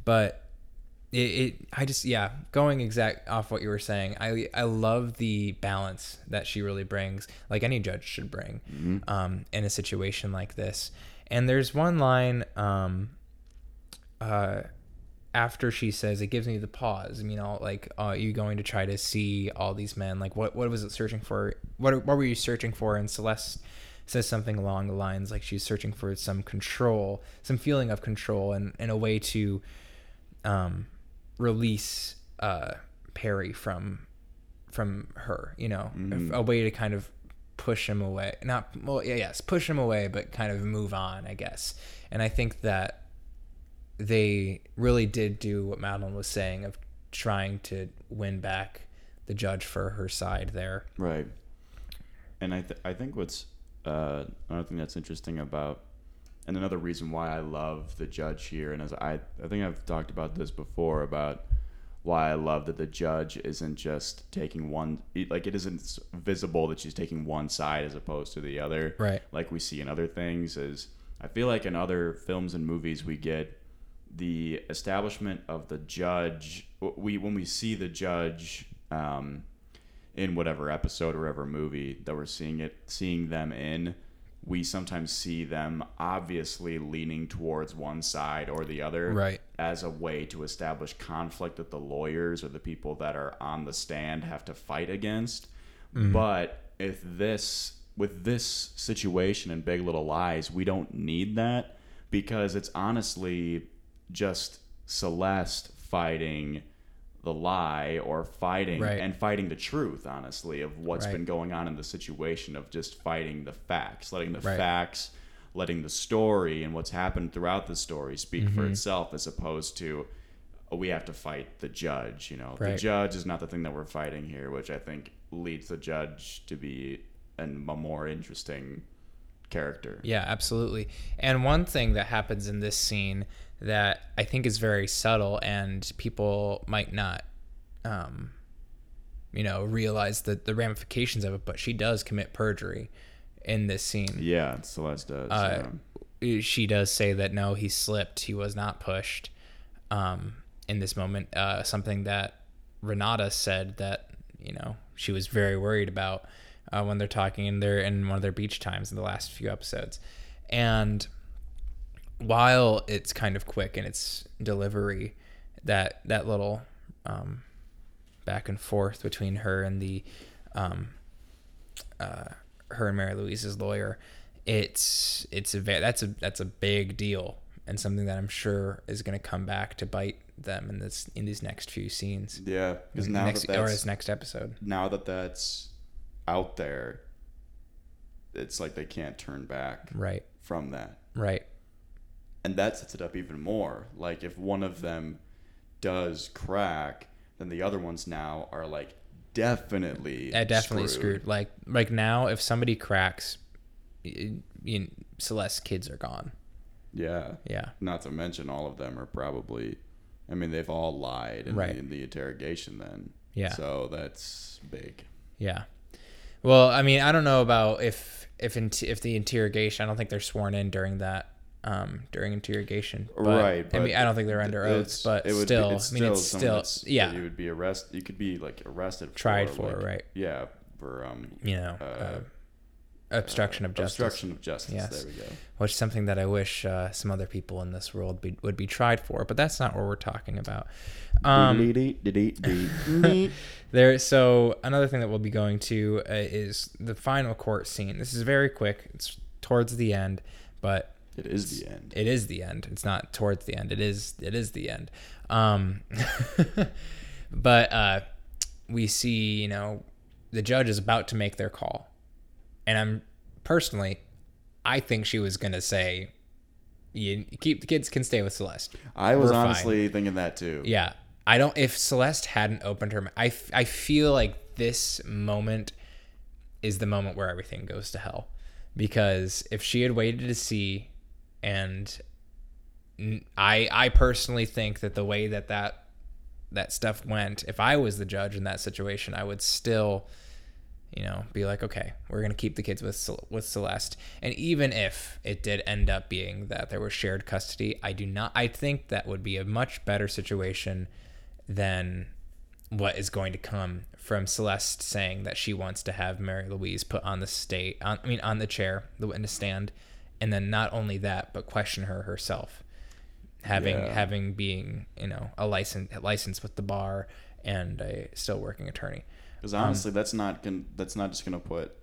but it, it, I just, yeah, going exact off what you were saying, I, I love the balance that she really brings, like any judge should bring, um, in a situation like this. And there's one line, um, uh, after she says, it gives me the pause. I mean, all like, uh, you going to try to see all these men? Like, what, what was it searching for? What, what were you searching for? And Celeste says something along the lines like she's searching for some control, some feeling of control, and, and a way to, um, release uh, Perry from from her. You know, a, a way to kind of push him away. Not well, yeah, yes, push him away, but kind of move on, I guess. And I think that they really did do what Madeline was saying of trying to win back the judge for her side there. Right. And I, th- I think what's uh, another thing that's interesting about, and another reason why I love the judge here, and as I, I think I've talked about this before about why I love that the judge isn't just taking one, like it isn't visible that she's taking one side as opposed to the other. Right. Like we see in other things is, I feel like in other films and movies we get the establishment of the judge. We when we see the judge. Um, in whatever episode or whatever movie that we're seeing it seeing them in we sometimes see them obviously leaning towards one side or the other Right. as a way to establish conflict that the lawyers or the people that are on the stand have to fight against mm-hmm. but if this with this situation in big little lies we don't need that because it's honestly just celeste fighting the lie or fighting Right. and fighting the truth honestly of what's Right. been going on in the situation of just fighting the facts letting the Right. facts letting the story and what's happened throughout the story speak Mm-hmm. for itself as opposed to oh, we have to fight the judge you know the judge is not the thing that we're fighting here which i think leads the judge to be an, a more interesting character Yeah, absolutely. And one thing that happens in this scene that I think is very subtle and people might not, um, you know, realize the, the ramifications of it, but she does commit perjury in this scene. yeah celeste does Uh, yeah. She does say that no, he slipped, he was not pushed. Um, in this moment, uh, something that Renata said that you know she was very worried about uh, when they're talking in their in one of their beach times in the last few episodes, and while it's kind of quick in its delivery, that that little um, back and forth between her and the um, uh, her and Mary Louise's lawyer, it's it's a that's a that's a big deal and something that I'm sure is going to come back to bite them in this in these next few scenes. yeah because now next, that or this next episode. now that that's out there it's like they can't turn back Right. from that Right. And that sets it up even more. Like if one of them does crack, then the other ones now are like definitely Uh, definitely screwed. Like like now, if somebody cracks, y- y- Celeste's kids are gone. Yeah. Yeah. Not to mention all of them are probably. I mean, they've all lied in, Right. the, in the interrogation. Then Yeah. So that's big. Yeah. Well, I mean, I don't know about if if in, if the interrogation. I don't think they're sworn in during that um during interrogation. But, right. I mean, I don't think they're under oaths, but it would still, Be, it's I mean, it's still yeah, You would be arrested. You could be like arrested. tried for, for like, right. Yeah. For um. You know, uh, uh, obstruction of justice. Obstruction of justice. Yes. There we go. which is something that I wish uh, some other people in this world be, would be tried for, but that's not what we're talking about. Um, there, so another thing that we'll be going to uh, is the final court scene. This is very quick. It's towards the end, but It is the end. it is the end. It's not towards the end. It is. It is the end. Um, but uh, we see, you know, the judge is about to make their call, and I'm personally, I think she was gonna say, "You keep the kids can stay with Celeste." I was We're fine. honestly thinking that too. Yeah. I don't, if Celeste hadn't opened her, I, I feel like this moment is the moment where everything goes to hell. Because if she had waited to see, and I I personally think that the way that that, that stuff went, if I was the judge in that situation, I would still, you know, be like, okay, we're gonna keep the kids with with Celeste, and even if it did end up being that there was shared custody, I do not. I think that would be a much better situation than what is going to come from Celeste saying that she wants to have Mary Louise put on the state, on, I mean, on the chair, the witness stand, and then not only that, but question her herself, having Yeah. having being you know a license license with the bar and a still working attorney. Because Um, honestly, that's not gon- that's not just gonna put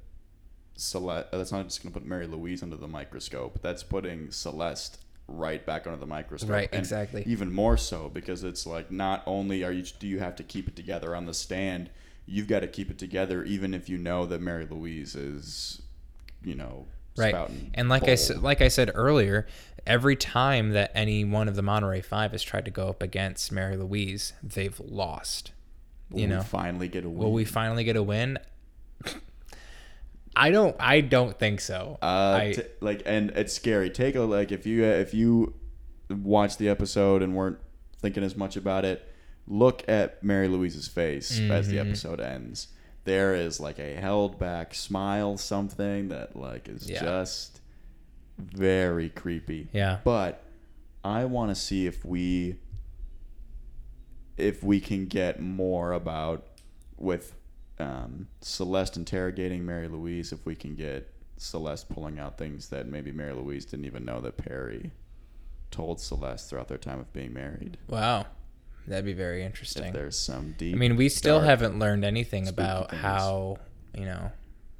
Celeste. That's not just gonna put Mary Louise under the microscope. That's putting Celeste right back under the microscope. Right, And exactly. Even more so because it's like not only are you do you have to keep it together on the stand, you've got to keep it together even if you know that Mary Louise is, you know, right and like i said like i said earlier every time that any one of the monterey five has tried to go up against mary louise they've lost Will you we know finally get a win. will we finally get a win i don't i don't think so Uh, I, t- like, and it's scary. Take a like if you if you watched the episode and weren't thinking as much about it, look at Mary Louise's face as the Mhm. episode ends. There is like a held back smile, something that like is Yeah. just very creepy. yeah But I want to see if we if we can get more about with um, Celeste interrogating Mary Louise. If we can get Celeste pulling out things that maybe Mary Louise didn't even know that Perry told Celeste throughout their time of being married. wow that'd be very If interesting there's some deep. i mean we still haven't learned anything about things. how you know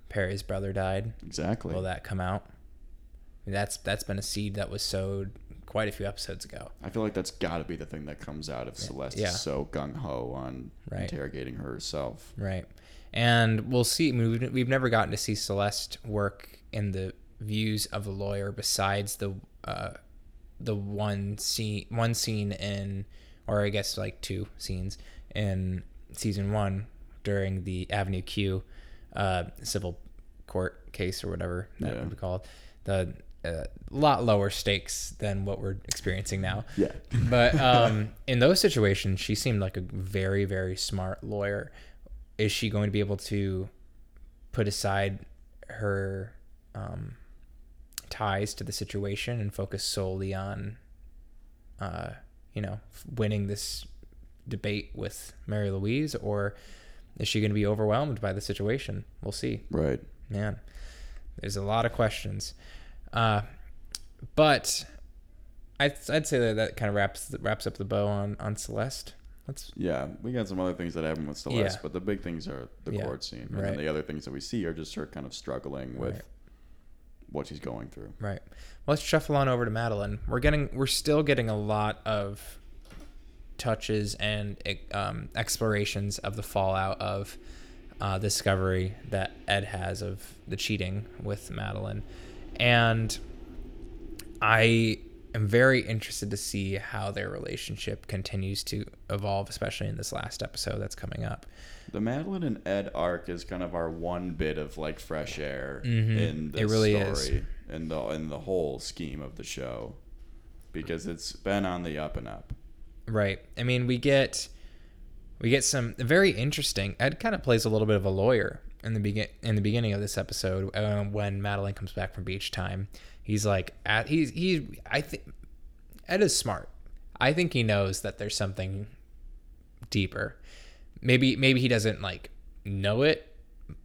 perry's brother died exactly. will that come out I mean, that's that's been a seed that was sowed quite a few episodes ago I feel like that's got to be the thing that comes out if Celeste Yeah. is so gung ho on Right. interrogating her herself. Right. And we'll see. I mean, we've, we've never gotten to see Celeste work in the views of a lawyer besides the uh, the one scene one scene in, or I guess like two scenes in season one during the Avenue Q uh, civil court case or whatever that Yeah. would be called. The uh, lot lower stakes than what we're experiencing now. Yeah. But um, in those situations, she seemed like a very, very smart lawyer. Is she going to be able to put aside her um, ties to the situation and focus solely on, uh, you know, winning this debate with Mary Louise, or is she going to be overwhelmed by the situation? We'll see Right. man there's a lot of questions uh but i'd, I'd say that that kind of wraps wraps up the bow on on celeste let's Yeah, we got some other things that happen with Celeste, Yeah. but the big things are the Yeah, court scene, and right. then the other things that we see are just her kind of struggling with Right. What she's going through. right. Let's shuffle on over to madeline. We're getting we're still getting a lot of touches and um, explorations of the fallout of uh, discovery that ed has of the cheating with madeline. And I am very interested to see how their relationship continues to evolve, especially in this last episode that's coming up. The Madeline and Ed arc is kind of our one bit of like fresh air Mhm. in this really is. story in the in the whole scheme of the show, because it's been on the up and up. Right. I mean, we get we get some very interesting. Ed kind of plays a little bit of a lawyer in the begin in the beginning of this episode uh, when Madeline comes back from beach time. He's like, at, he's he. I think Ed is smart. I think he knows that there's something deeper. Maybe maybe he doesn't like know it,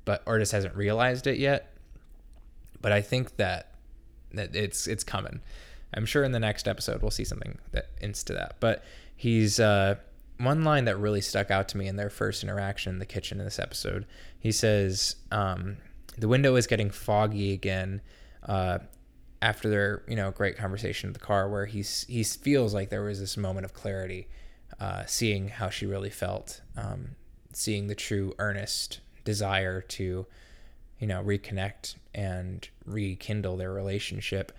but or just hasn't realized it yet. But I think that that it's it's coming. I'm sure in the next episode we'll see something that into that. But he's uh, one line that really stuck out to me in their first interaction in the kitchen in this episode. He says, um, "The window is getting foggy again." Uh, after their you know great conversation in the car, where he's he feels like there was this moment of clarity, uh, seeing how she really felt, um, seeing the true earnest desire to, you know, reconnect and rekindle their relationship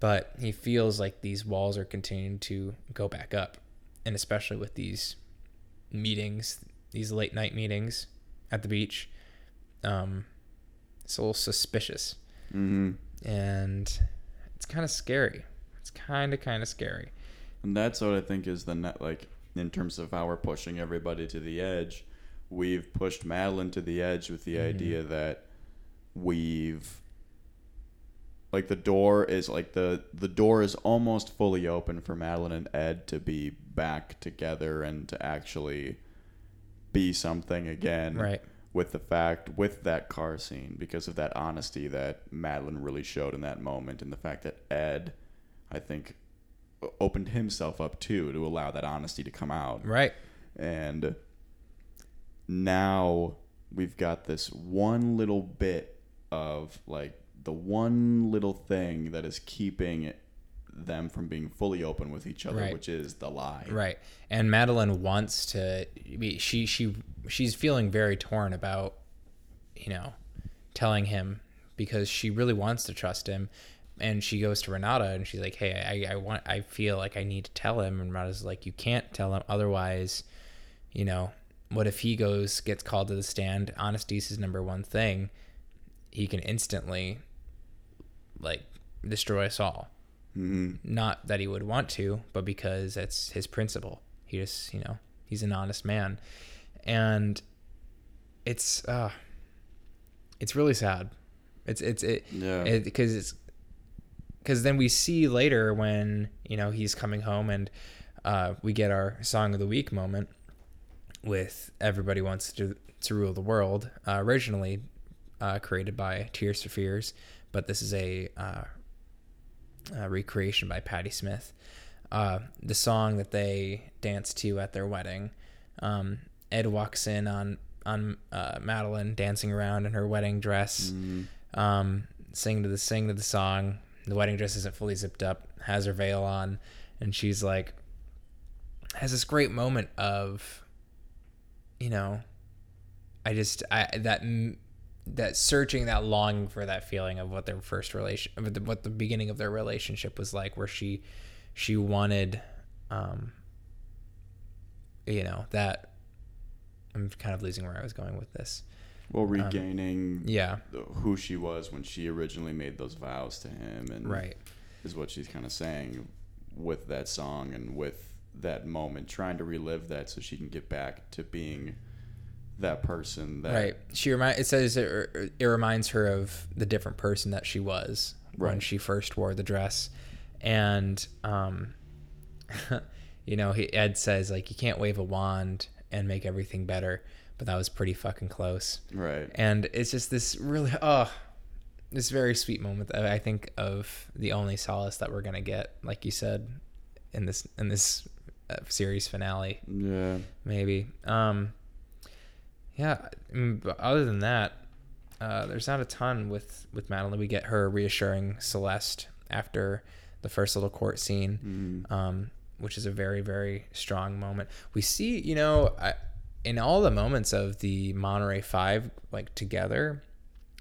but he feels like these walls are continuing to go back up and especially with these meetings these late night meetings at the beach um it's a little suspicious Mm-hmm. And it's kind of scary it's kind of kind of scary And that's what I think is the net, like, in terms of how we're pushing everybody to the edge. We've pushed Madeline to the edge with the mm-hmm. idea that we've, like, the door is like the the door is almost fully open for Madeline and Ed to be back together and to actually be something again. right with the fact with that car scene because of that honesty that Madeline really showed in that moment and the fact that Ed I think opened himself up too to allow that honesty to come out. Right. And now we've got this one little bit of like the one little thing that is keeping them from being fully open with each other Right. which is the lie Right. And Madeline wants to be she she she's feeling very torn about you know telling him because she really wants to trust him and she goes to Renata and she's like, "Hey, I I want I feel like I need to tell him." And Renata's like, "You can't tell him otherwise, you know, what if he goes gets called to the stand? Honesty is his number one thing. He can instantly like destroy us all." Hmm not that he would want to, but because it's his principle. He just, you know, he's an honest man, and it's uh, it's really sad. It's it's it yeah because it's because then we see later when you know he's coming home and uh, we get our song of the week moment with everybody wants to to rule the world uh, originally uh, created by Tears for Fears but this is a, uh, recreation by Patti Smith uh, the song that they danced to at their wedding um, Ed walks in on on uh, Madeline dancing around in her wedding dress Mhm. um, sing to the sing to the song. The wedding dress isn't fully zipped up, has her veil on, and she's like, has this great moment of, you know, I just I that m- that searching, that longing for that feeling of what their first relation, of what the beginning of their relationship was like, where she she wanted, um, you know, that. I'm kind of losing where I was going with this. well regaining Yeah, who she was when she originally made those vows to him and right. is what she's kind of saying with that song and with that moment trying to relive that so she can get back to being that person that Right. She remind it says it, it reminds her of the different person that she was when she first wore the dress, and um, you know, he, Ed says like you can't wave a wand and make everything better, but that was pretty fucking close, right. And it's just this really oh, this very sweet moment that I think of the only solace that we're gonna get, like you said, in this in this uh, series finale. Yeah. Maybe. Um, yeah. But other than that, uh, there's not a ton with with Madeline. We get her reassuring Celeste after the first little court scene, Mhm. um, which is a very very strong moment. We see, you know, I, in all the moments of the Monterey Five like together,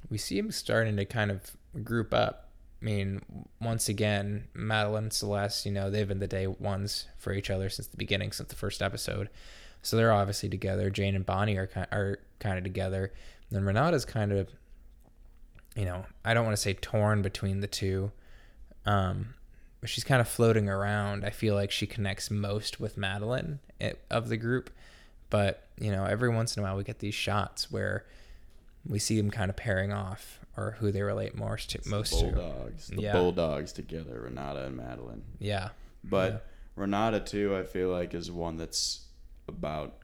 we see them starting to kind of group up. I mean, once again, Madeline, Celeste, you know, they've been the day ones for each other since the beginning, since the first episode. So they're obviously together. Jane and Bonnie are ki- are kind of together. And then Renata's kind of, you know, I don't want to say torn between the two, um, but she's kind of floating around. I feel like she connects most with Madeline eh, of the group, but you know, every once in a while we get these shots where we see them kind of pairing off or who they relate more to It's most the to. bulldogs, the Yeah. bulldogs together, Renata and Madeline. Yeah. But Renata too, I feel like is one that's about.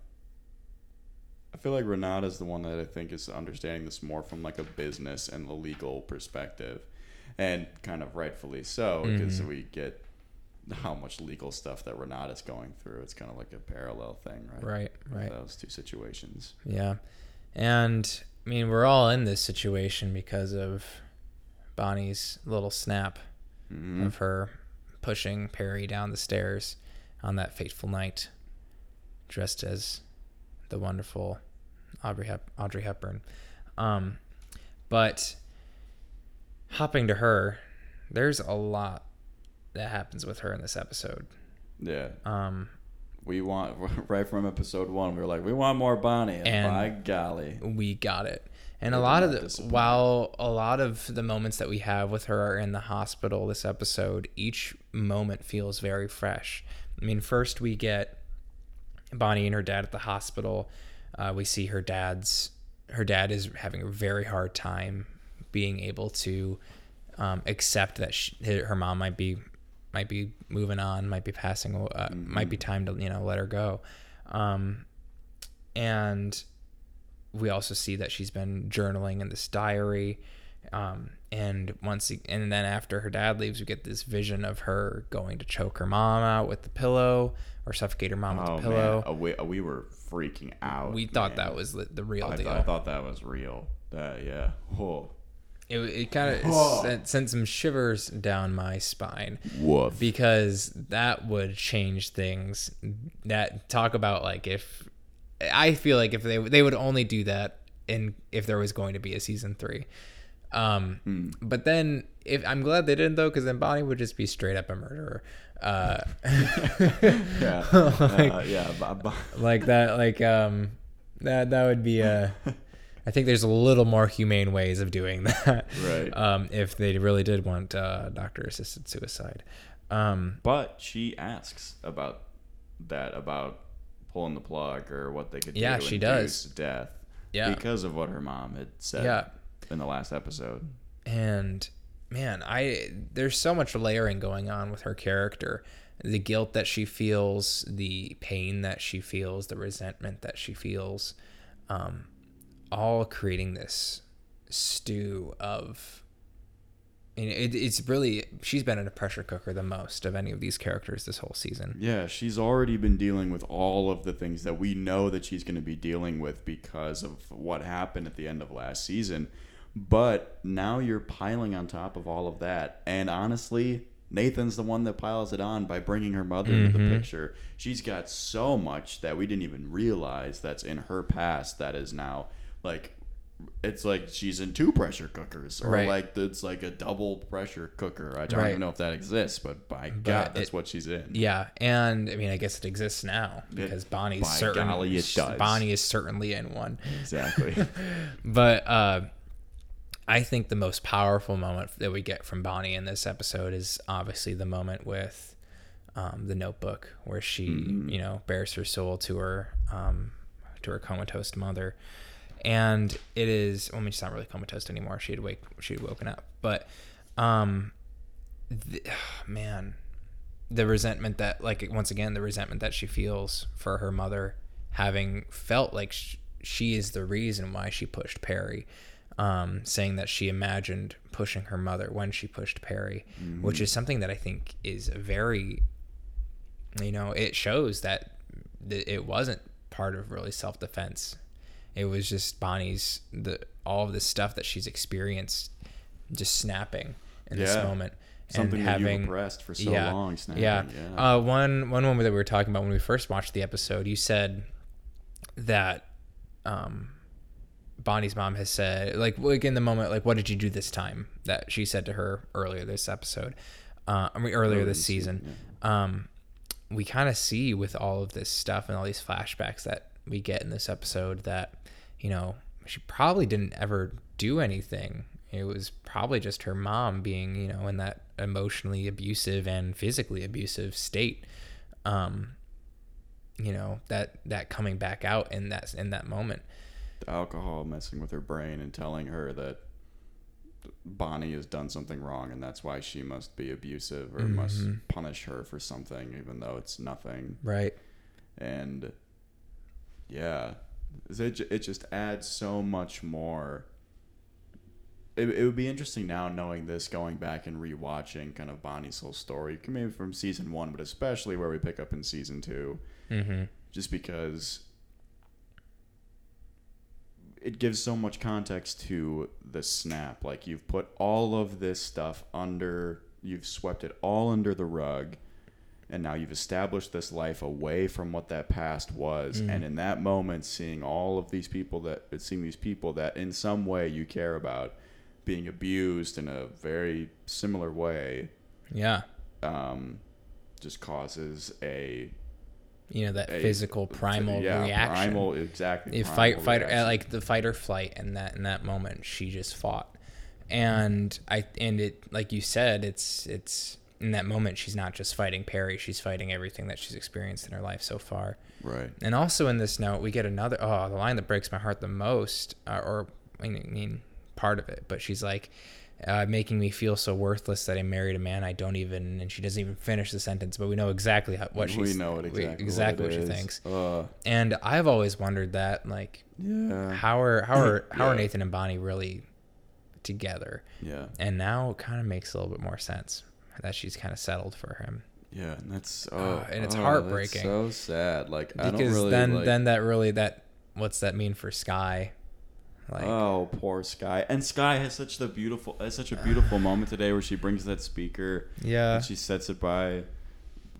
I feel like Renata's the one that I think is understanding this more from like a business and a legal perspective, and kind of rightfully so because Mhm. we get how much legal stuff that Renata's going through. It's kind of like a parallel thing, right? Right, right. Those two situations. Yeah. And I mean, we're all in this situation because of Bonnie's little snap hmm of her pushing Perry down the stairs on that fateful night, dressed as the wonderful Audrey Hep- Audrey Hepburn. Um, but hopping to her, there's a lot that happens with her in this episode. Yeah. Um, We want right from episode one. We were like, we want more Bonnie, and, And- by golly, we got it. And a They did lot of the while a lot of the moments that we have with her are in the hospital this episode, each moment feels very fresh. I mean, first we get Bonnie and her dad at the hospital. Uh, we see her dad's her dad is having a very hard time being able to um, accept that she, her mom might be might be moving on, might be passing, uh, might be time to you know let her go. Um, and we also see that she's been journaling in this diary. Um, and once and then after her dad leaves, we get this vision of her going to choke her mom out with the pillow or suffocate her mom with oh the pillow. man, uh, we, uh, we were freaking out. we thought man. that was the, the real I, deal. I thought that was real. That yeah. Oh. it it kind of Oh. sent, sent some shivers down my spine Woof. because that would change things. That talk about like if I feel like if they they would only do that in if there was going to be a season three. Um, Hmm. but then if I'm glad they didn't though, because then Bonnie would just be straight up a murderer. Uh, yeah. like, uh, yeah. Like that, like um, that that would be a. I think there's a little more humane ways of doing that. Right. Um, if they really did want uh, doctor assisted suicide. Um, But she asks about that, about pulling the plug or what they could do Yeah, she does. death. Yeah. Because of what her mom had said Yeah. In the last episode. and man i there's so much layering going on with her character the guilt that she feels the pain that she feels the resentment that she feels um, all creating this stew of and it, it's really she's been in a pressure cooker the most of any of these characters this whole season Yeah, she's already been dealing with all of the things that we know that she's going to be dealing with because of what happened at the end of last season. But now you're piling on top of all of that. And honestly, Nathan's the one that piles it on by bringing her mother into the picture. She's got so much that we didn't even realize that's in her past that is now like it's like she's in two pressure cookers or Right. like it's like a double pressure cooker. I don't Right. even know if that exists, but by God, that's it- what she's in. yeah and i mean i guess it exists now because bonnie's by certain golly, it bonnie is certainly in one Exactly. But uh, I think the most powerful moment that we get from Bonnie in this episode is obviously the moment with um, the Notebook, where she, you know, bears her soul to her um, to her comatose mother, and it is. Well, I mean, she's not really comatose anymore. She had wake. She had woken up, but um, th- man, the resentment that, like, once again, the resentment that she feels for her mother, having felt like sh- she is the reason why she pushed Perry, um, saying that she imagined pushing her mother when she pushed Perry, which is something that I think is very, you know, it shows that th- it wasn't part of really self defense. It was just Bonnie's the all of the stuff that she's experienced, just snapping in this moment Something and having repressed for so yeah, long. Snapping. yeah. Yeah. Uh, one one moment that we were talking about when we first watched the episode, you said that um, Bonnie's mom has said, like, like in the moment, like, what did you do this time? That she said to her earlier this episode, uh, I mean, earlier this season. Um, we kind of see with all of this stuff and all these flashbacks that we get in this episode that, you know, she probably didn't ever do anything. It was probably just her mom being, you know, in that emotionally abusive and physically abusive state. Um, you know that that coming back out in that in that moment. The alcohol messing with her brain and telling her that Bonnie has done something wrong and that's why she must be abusive or must Mm-hmm. punish her for something even though it's nothing. Right. and yeah it, it just adds so much more it, it would be interesting now knowing this going back and rewatching kind of bonnie's whole story maybe from season one but especially where we pick up in season two Mm-hmm. just because it gives so much context to the snap. Like you've put all of this stuff under you've swept it all under the rug and now you've established this life away from what that past was. And in that moment seeing all of these people that seeing these people that in some way you care about being abused in a very similar way Yeah. um, just causes a, You know that a physical primal yeah, reaction. primal exactly you primal fight fight reaction. like the fight or flight and that in that moment she just fought and i and it like you said it's it's in that moment she's not just fighting perry she's fighting everything that she's experienced in her life so far right and also in this note we get another oh the line that breaks my heart the most uh, or i mean part of it but she's like uh, making me feel so worthless that I married a man I don't even, and she doesn't even finish the sentence, but we know exactly how, what she's, we know what we- exactly, exactly what, what, she thinks. Uh, And I've always wondered that, like, yeah, how are how are how are Nathan and Bonnie really together? yeah, And now it kind of makes a little bit more sense that she's kind of settled for him yeah, and that's oh, Ah, and it's oh, heartbreaking. So sad. Like I don't because really then like, then that really that what's that mean for Skye? Like oh, poor Skye. And Skye has such the beautiful, has such a beautiful moment today where she brings that speaker yeah, and she sets it by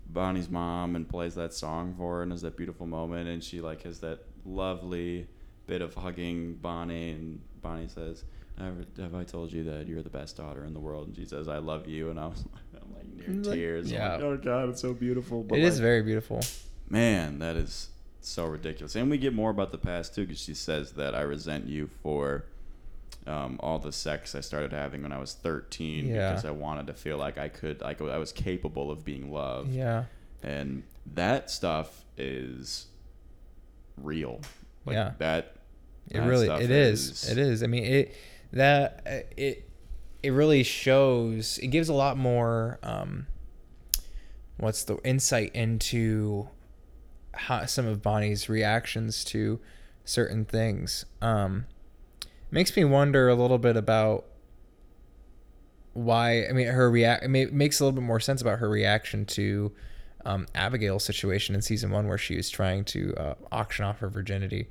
Bonnie's mom and plays that song for her and has that beautiful moment and she like has that lovely bit of hugging Bonnie and Bonnie says, "Have have I told you that you're the best daughter in the world?" And she says, "I love you." And I was I'm like near Like, tears. Yeah. like, oh God, it's so beautiful. But it is like, very beautiful. Man, that is so ridiculous. And we get more about the past too, because she says that I resent you for um, all the sex I started having when I was 13 Yeah. because I wanted to feel like I could, like I was capable of being loved. Yeah, And that stuff is real. Like Yeah. that. it that really it is. It is. I mean it that uh, it it really shows. It gives a lot more. Um, what's the insight into how some of Bonnie's reactions to certain things. Um, makes me wonder a little bit about why. I mean, her react. It makes a little bit more sense about her reaction to um, Abigail's situation in season one, where she was trying to uh, auction off her virginity.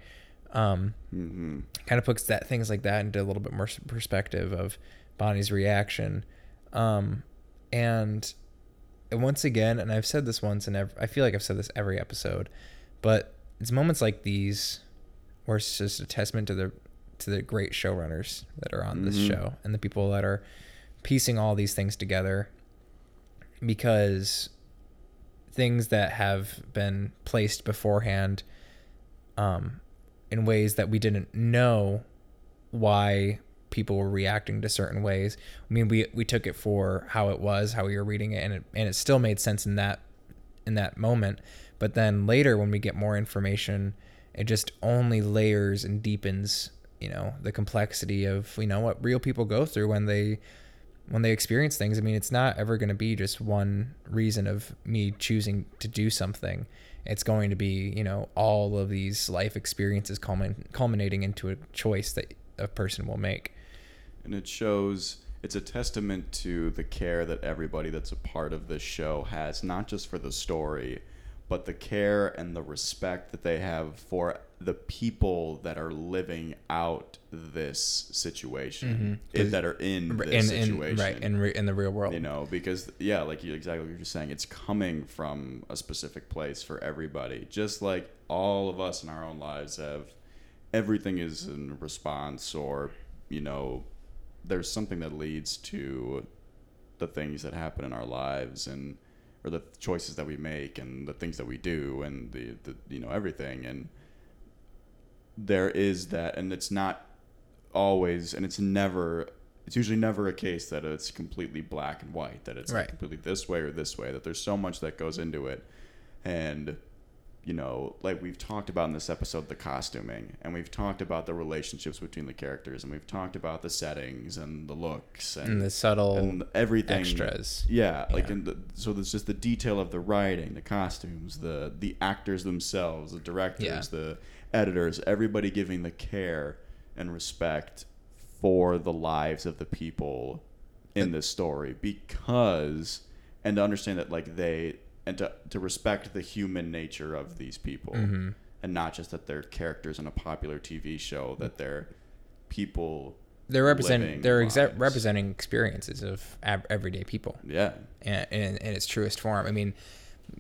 Um, hmm kind of puts that things like that into a little bit more perspective of Bonnie's reaction. Um, and once again, and I've said this once, and I feel like I've said this every episode, but it's moments like these where it's just a testament to the to the great showrunners that are on this Mhm. show and the people that are piecing all these things together because things that have been placed beforehand um, in ways that we didn't know why people were reacting to certain ways. I mean, we we took it for how it was, how we were reading it, and it and it still made sense in that in that moment. But then later, when we get more information, it just only layers and deepens, you know, the complexity of you know what real people go through when they when they experience things. I mean, it's not ever going to be just one reason of me choosing to do something. It's going to be, you know, all of these life experiences culmin- culminating into a choice that a person will make. And it shows it's a testament to the care that everybody that's a part of this show has not just for the story but the care and the respect that they have for the people that are living out this situation mm-hmm. i- that are in this in, in situation. right in re- in the real world. you know because yeah like you exactly what you're just saying it's coming from a specific place for everybody. Just like all of us in our own lives have everything is in response or you know there's something that leads to the things that happen in our lives and or the choices that we make and the things that we do and the, the you know everything and there is that and it's not always and it's never it's usually never a case that it's completely black and white that it's like Right. completely this way or this way that there's so much that goes into it and you know, like we've talked about in this episode, the costuming, and we've talked about the relationships between the characters, and we've talked about the settings and the looks and, And the subtle and everything extras. Yeah, like Yeah. in the, so there's just the detail of the writing, the costumes, the the actors themselves, the directors, Yeah. the editors, everybody giving the care and respect for the lives of the people in this story because and to understand that like they and to, to respect the human nature of these people Mm-hmm. and not just that they're characters in a popular TV show that they're people They're representing they're exa- representing experiences of ab- everyday people. yeah in, in, in its truest form. I mean,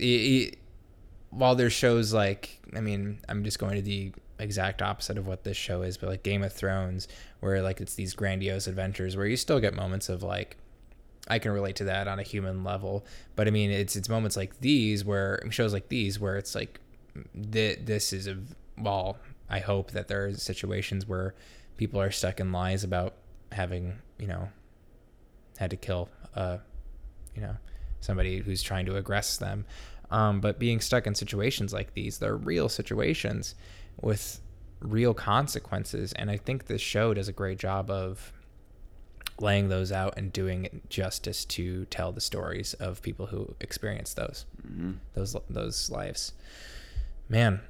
i i while there's shows like, I mean, I'm just going to the exact opposite of what this show is, but like Game of Thrones, where like it's these grandiose adventures where you still get moments of like, I can relate to that on a human level, but I mean, it's it's moments like these where shows like these where it's like, th- this is a well, I hope that there are situations where people are stuck in lies about having you know had to kill uh you know somebody who's trying to aggress them. Um, but being stuck in situations like these they're real situations with real consequences. And i think this show does a great job of laying those out and doing justice to tell the stories of people who experience those hmm those those lives man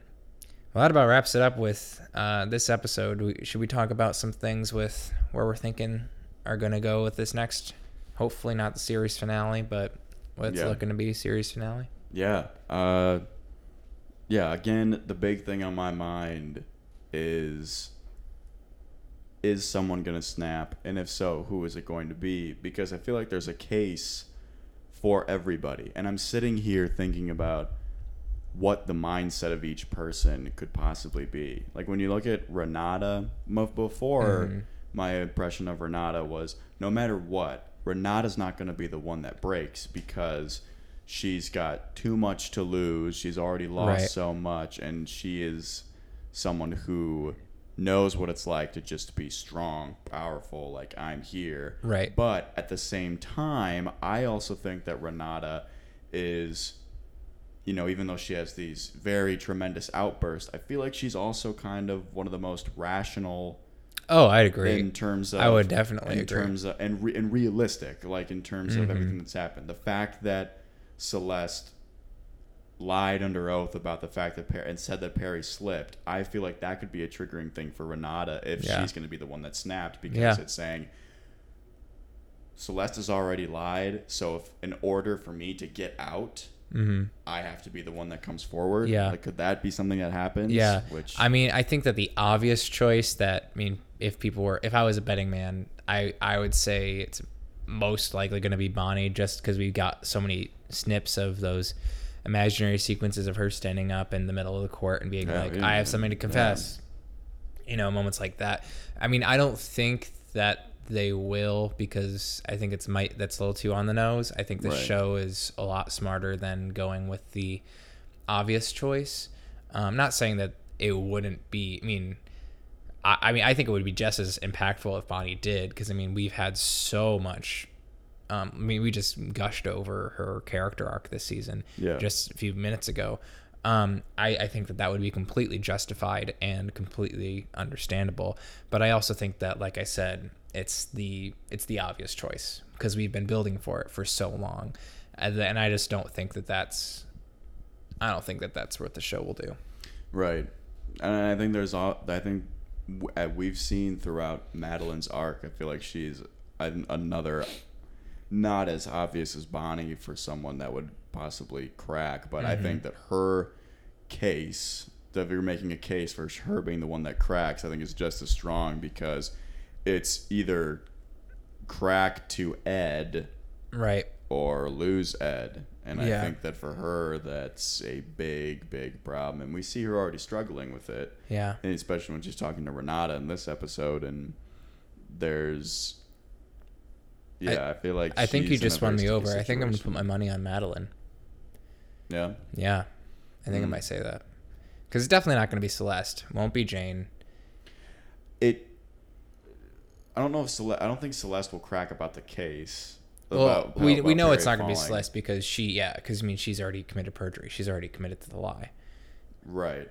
well that about wraps it up with uh, this episode we, should we talk about some things with where we're thinking are going to go with this next hopefully not the series finale but what's Yeah. looking to be series finale Yeah. Uh, yeah. Again, the big thing on my mind is is someone going to snap, and if so, who is it going to be? Because I feel like there's a case for everybody, and I'm sitting here thinking about what the mindset of each person could possibly be. Like when you look at Renata, before Mhm. my impression of Renata was no matter what, Renata's not going to be the one that breaks because she's got too much to lose. She's already lost Right. so much, and she is someone who knows what it's like to just be strong, powerful, like I'm here. Right. But at the same time, I also think that Renata is you know, even though she has these very tremendous outbursts, I feel like she's also kind of one of the most rational oh i'd agree in terms of I would definitely in agree. terms of and re, and realistic, like in terms of Mhm. everything that's happened. The fact that Celeste lied under oath about the fact that Perry and said that Perry slipped, I feel like that could be a triggering thing for Renata if Yeah. she's going to be the one that snapped because Yeah. it's saying Celeste has already lied, so if in order for me to get out, mm-hmm. I have to be the one that comes forward. Yeah. like could that be something that happens? Yeah. which I mean, I think that the obvious choice that I mean, if people were, if I was a betting man, I I would say it's most likely going to be Bonnie, just because we got so many snips of those imaginary sequences of her standing up in the middle of the court and being Yeah, like, yeah, "I have something to confess." You know, moments like that. I mean, I don't think that they will because I think it's might that's a little too on the nose. I think the Right. show is a lot smarter than going with the obvious choice. I'm um, not saying that it wouldn't be. I mean, I, I mean, I think it would be just as impactful if Bonnie did, because I mean, we've had so much. Um, I mean, we just gushed over her character arc this season, Yeah. just a few minutes ago. Um, I, I think that that would be completely justified and completely understandable. But I also think that, like I said, it's the it's the obvious choice because we've been building for it for so long, and, and I just don't think that that's. I don't think that that's what the show will do. Right, and I think there's all. I think uh, we've seen throughout Madeline's arc. I feel like she's another, not as obvious as Bonnie for someone that would possibly crack, but I think mm-hmm. that her case, that if you're making a case for her being the one that cracks, I think is just as strong because it's either crack to Ed Right. or lose Ed. And Yeah. I think that for her, that's a big, big problem. And we see her already struggling with it, Yeah. and especially when she's talking to Renata in this episode. And there's, yeah, I, feel like I think you she's in a just won me over. I think I'm gonna put my money on Madeline. Yeah, Yeah, I think I Mm. might say that because it's definitely not going to be Celeste. Won't be Jane. it. I don't know if Celeste. I don't think Celeste will crack about the case. Well, about- we, about we know it's not going to be. Celeste because she yeah because I mean she's already committed perjury. She's already committed to the lie. Right.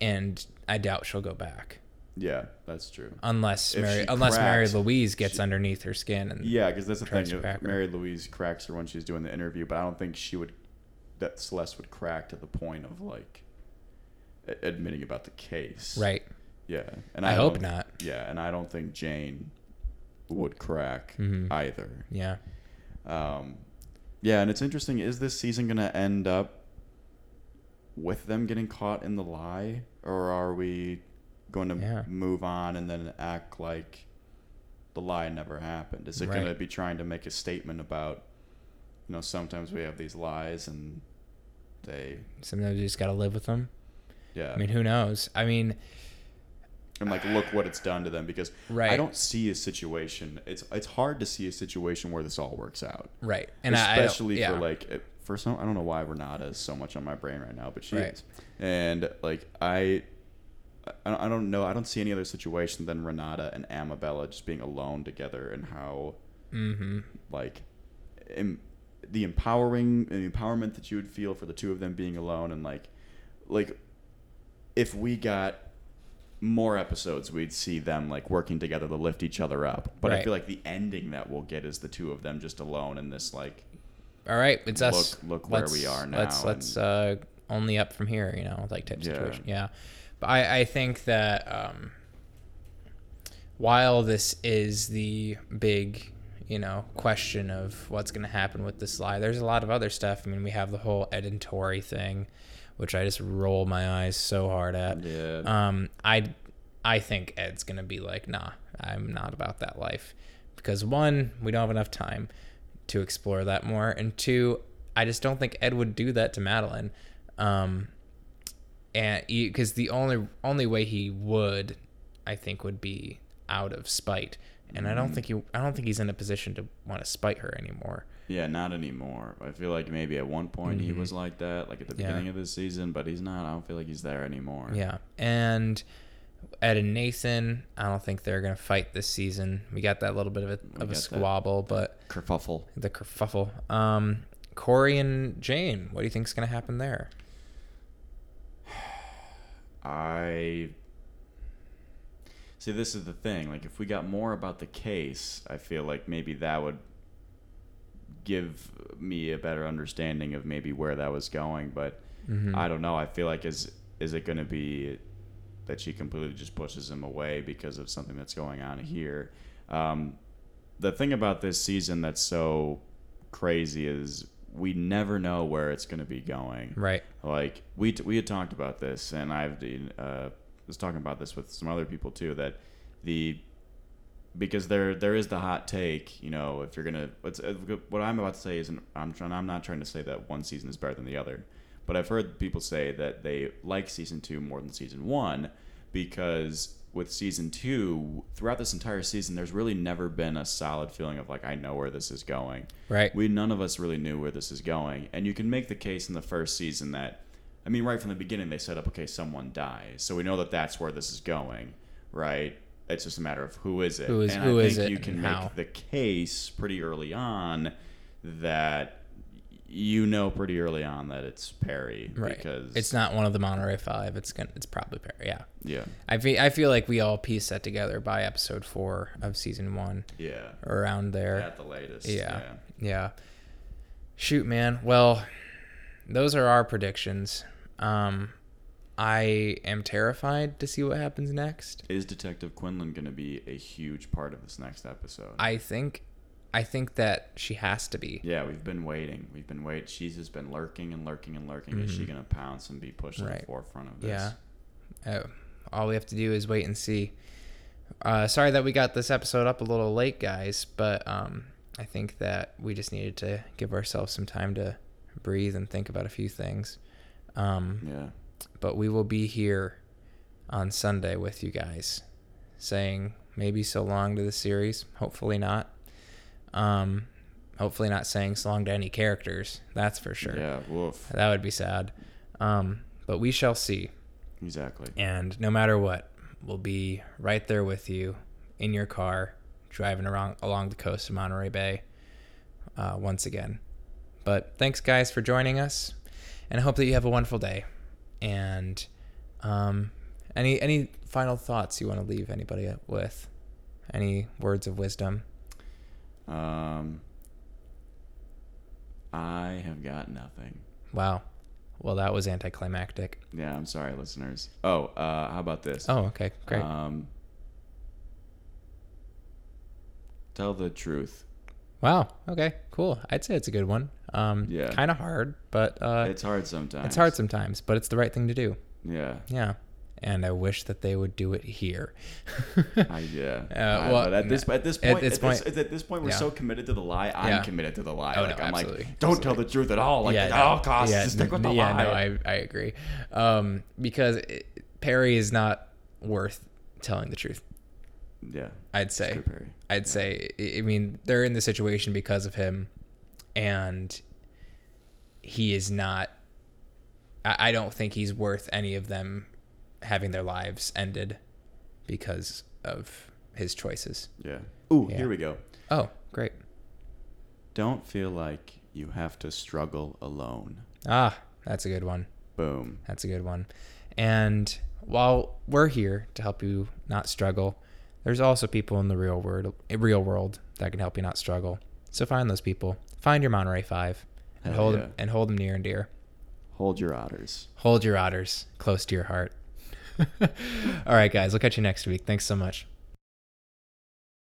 and I doubt she'll go back Yeah, that's true. unless If Mary unless Mary Louise gets she- underneath her skin and Yeah, because that's the thing. Mary Louise cracks her when she's doing the interview, but I don't think she would. That Celeste would crack to the point of like admitting about the case. right. Yeah, and I, I, hope don't- Yeah, and I don't think Jane would crack Mhm. either. Yeah. Um, yeah, and it's interesting. Is this season going to end up with them getting caught in the lie, or are we going to Yeah. move on and then act like the lie never happened? Is it going to be trying to make a statement about, you know, sometimes we have these lies and they, Sometimes you just got to live with them. yeah, I mean, who knows? I mean, and like look what it's done to them because Right. I don't see a situation. It's it's hard to see a situation where this all works out. right. And I- I, especially yeah. for like it- for some I don't know why Renata is so much on my brain right now, but she Right. is. And like I I don't- know. I don't see any other situation than Renata and Amabella just being alone together and how Mhm. like em, the empowering the empowerment that you would feel for the two of them being alone and like like if we got more episodes we'd see them like working together to lift each other up but i feel like the ending that we'll get is the two of them just alone in this like All right, it's us. Look- look where Let's- we are now Let's let's uh, only up from here, you know, like type Yeah. situation. Yeah, but I I think that um, while this is the big you know question of what's going to happen with this lie, there's a lot of other stuff. I mean, we have the whole Ed and Tori thing, which I just roll my eyes so hard at. yeah Um, I I think Ed's gonna be like, nah, I'm not about that life, because one, we don't have enough time to explore that more, and two, I just don't think Ed would do that to Madeline, um, and because the only only way he would, I think, would be out of spite, and I don't think he I don't think he's in a position to want to spite her anymore. yeah not anymore i feel like maybe at one point he Mhm. was like that like at the Yeah. beginning of the season but he's not i don't feel like he's there anymore Yeah, and Ed and Nathan, I don't think they're gonna fight this season. We got that little bit of a, We of a squabble, but kerfuffle the kerfuffle. Um, Corey and Jane, what do you think's gonna happen there? I see. This is the thing. Like, if we got more about the case, I feel like maybe that would give me a better understanding of maybe where that was going. But Mhm. I don't know. I feel like is is it going to be that she completely just pushes him away because of something that's going on here? Um, the thing about this season that's so crazy is we never know where it's going to be going. Right. Like we t- we had talked about this, and I've uh, was talking about this with some other people too. That the because there there is the hot take, you know, if you're gonna uh, what I'm about to say isn't I'm trying I'm not trying to say that one season is better than the other, but I've heard people say that they like season two more than season one because with season two throughout this entire season there's really never been a solid feeling of like I know where this is going. Right. we none of us really knew where this is going. And you can make the case in the first season that i mean right from the beginning they set up okay someone dies. So we know that that's where this is going right? It's just a matter of who is it. Who is- and who I is think it you can make how. the case pretty early on that you know pretty early on that it's perry right. because it's not one of the Monterey Five. It's gonna. It's probably Perry. Yeah. yeah I feel. I feel like we all pieced that together by episode four of season one, yeah around there. at the latest Yeah. Yeah. Shoot, man. Well, those are our predictions. Um, I am terrified to see what happens next. is detective quinlan going to be a huge part of this next episode I think, I think that she has to be. Yeah, we've been waiting. We've been waiting. She's just been lurking and lurking and lurking. Is she going to pounce and be pushed to Mm-hmm. The forefront of this? Yeah. Uh, all we have to do is wait and see. Uh, sorry that we got this episode up a little late, guys, but um, I think that we just needed to give ourselves some time to breathe and think about a few things. Um, Yeah. but we will be here on Sunday with you guys, saying maybe so long to the series. Hopefully not. Um, hopefully not saying so long to any characters. That's for sure. Yeah. Woof. That would be sad. Um, but we shall see. Exactly. And no matter what, we'll be right there with you in your car, driving around along the coast of Monterey Bay uh, once again. But thanks, guys, for joining us. And I hope that you have a wonderful day. And Um, any any final thoughts you want to leave anybody with? Any words of wisdom? Um, I have got nothing. Wow. Well, that was anticlimactic. Yeah, I'm sorry, listeners. Oh, uh, how about this? Oh, okay, great. Um, tell the truth. wow. Okay, cool. I'd say it's a good one. Um, Yeah. Kind of hard, but uh, it's hard sometimes. it's hard sometimes, but it's the right thing to do. Yeah. Yeah. And I wish that they would do it here. I, yeah. Uh, well, but at this at this point, at this, point- at this point, we're yeah. so committed to the lie. I'm Yeah. committed to the lie. Oh, like no, I'm absolutely. like, don't tell the truth at all. Like at no, all costs, yeah, just stick with the yeah, lie. Yeah, no, I, I agree. Um, because it, Perry is not worth telling the truth. yeah. I'd say. I'd Yeah. say. I- I mean, they're in the situation because of him, and he is not. I, I don't think he's worth any of them having their lives ended because of his choices. Yeah. Ooh, Yeah. here we go. Oh, great. Don't feel like you have to struggle alone. Ah, that's a good one. Boom. That's a good one. And while we're here to help you not struggle, there's also people in the real world, real world that can help you not struggle. So find those people. Find your Monterey Five, and Hell hold yeah. them, and hold them near and dear. Hold your otters. Hold your otters close to your heart. All right, guys. We'll catch you next week. Thanks so much.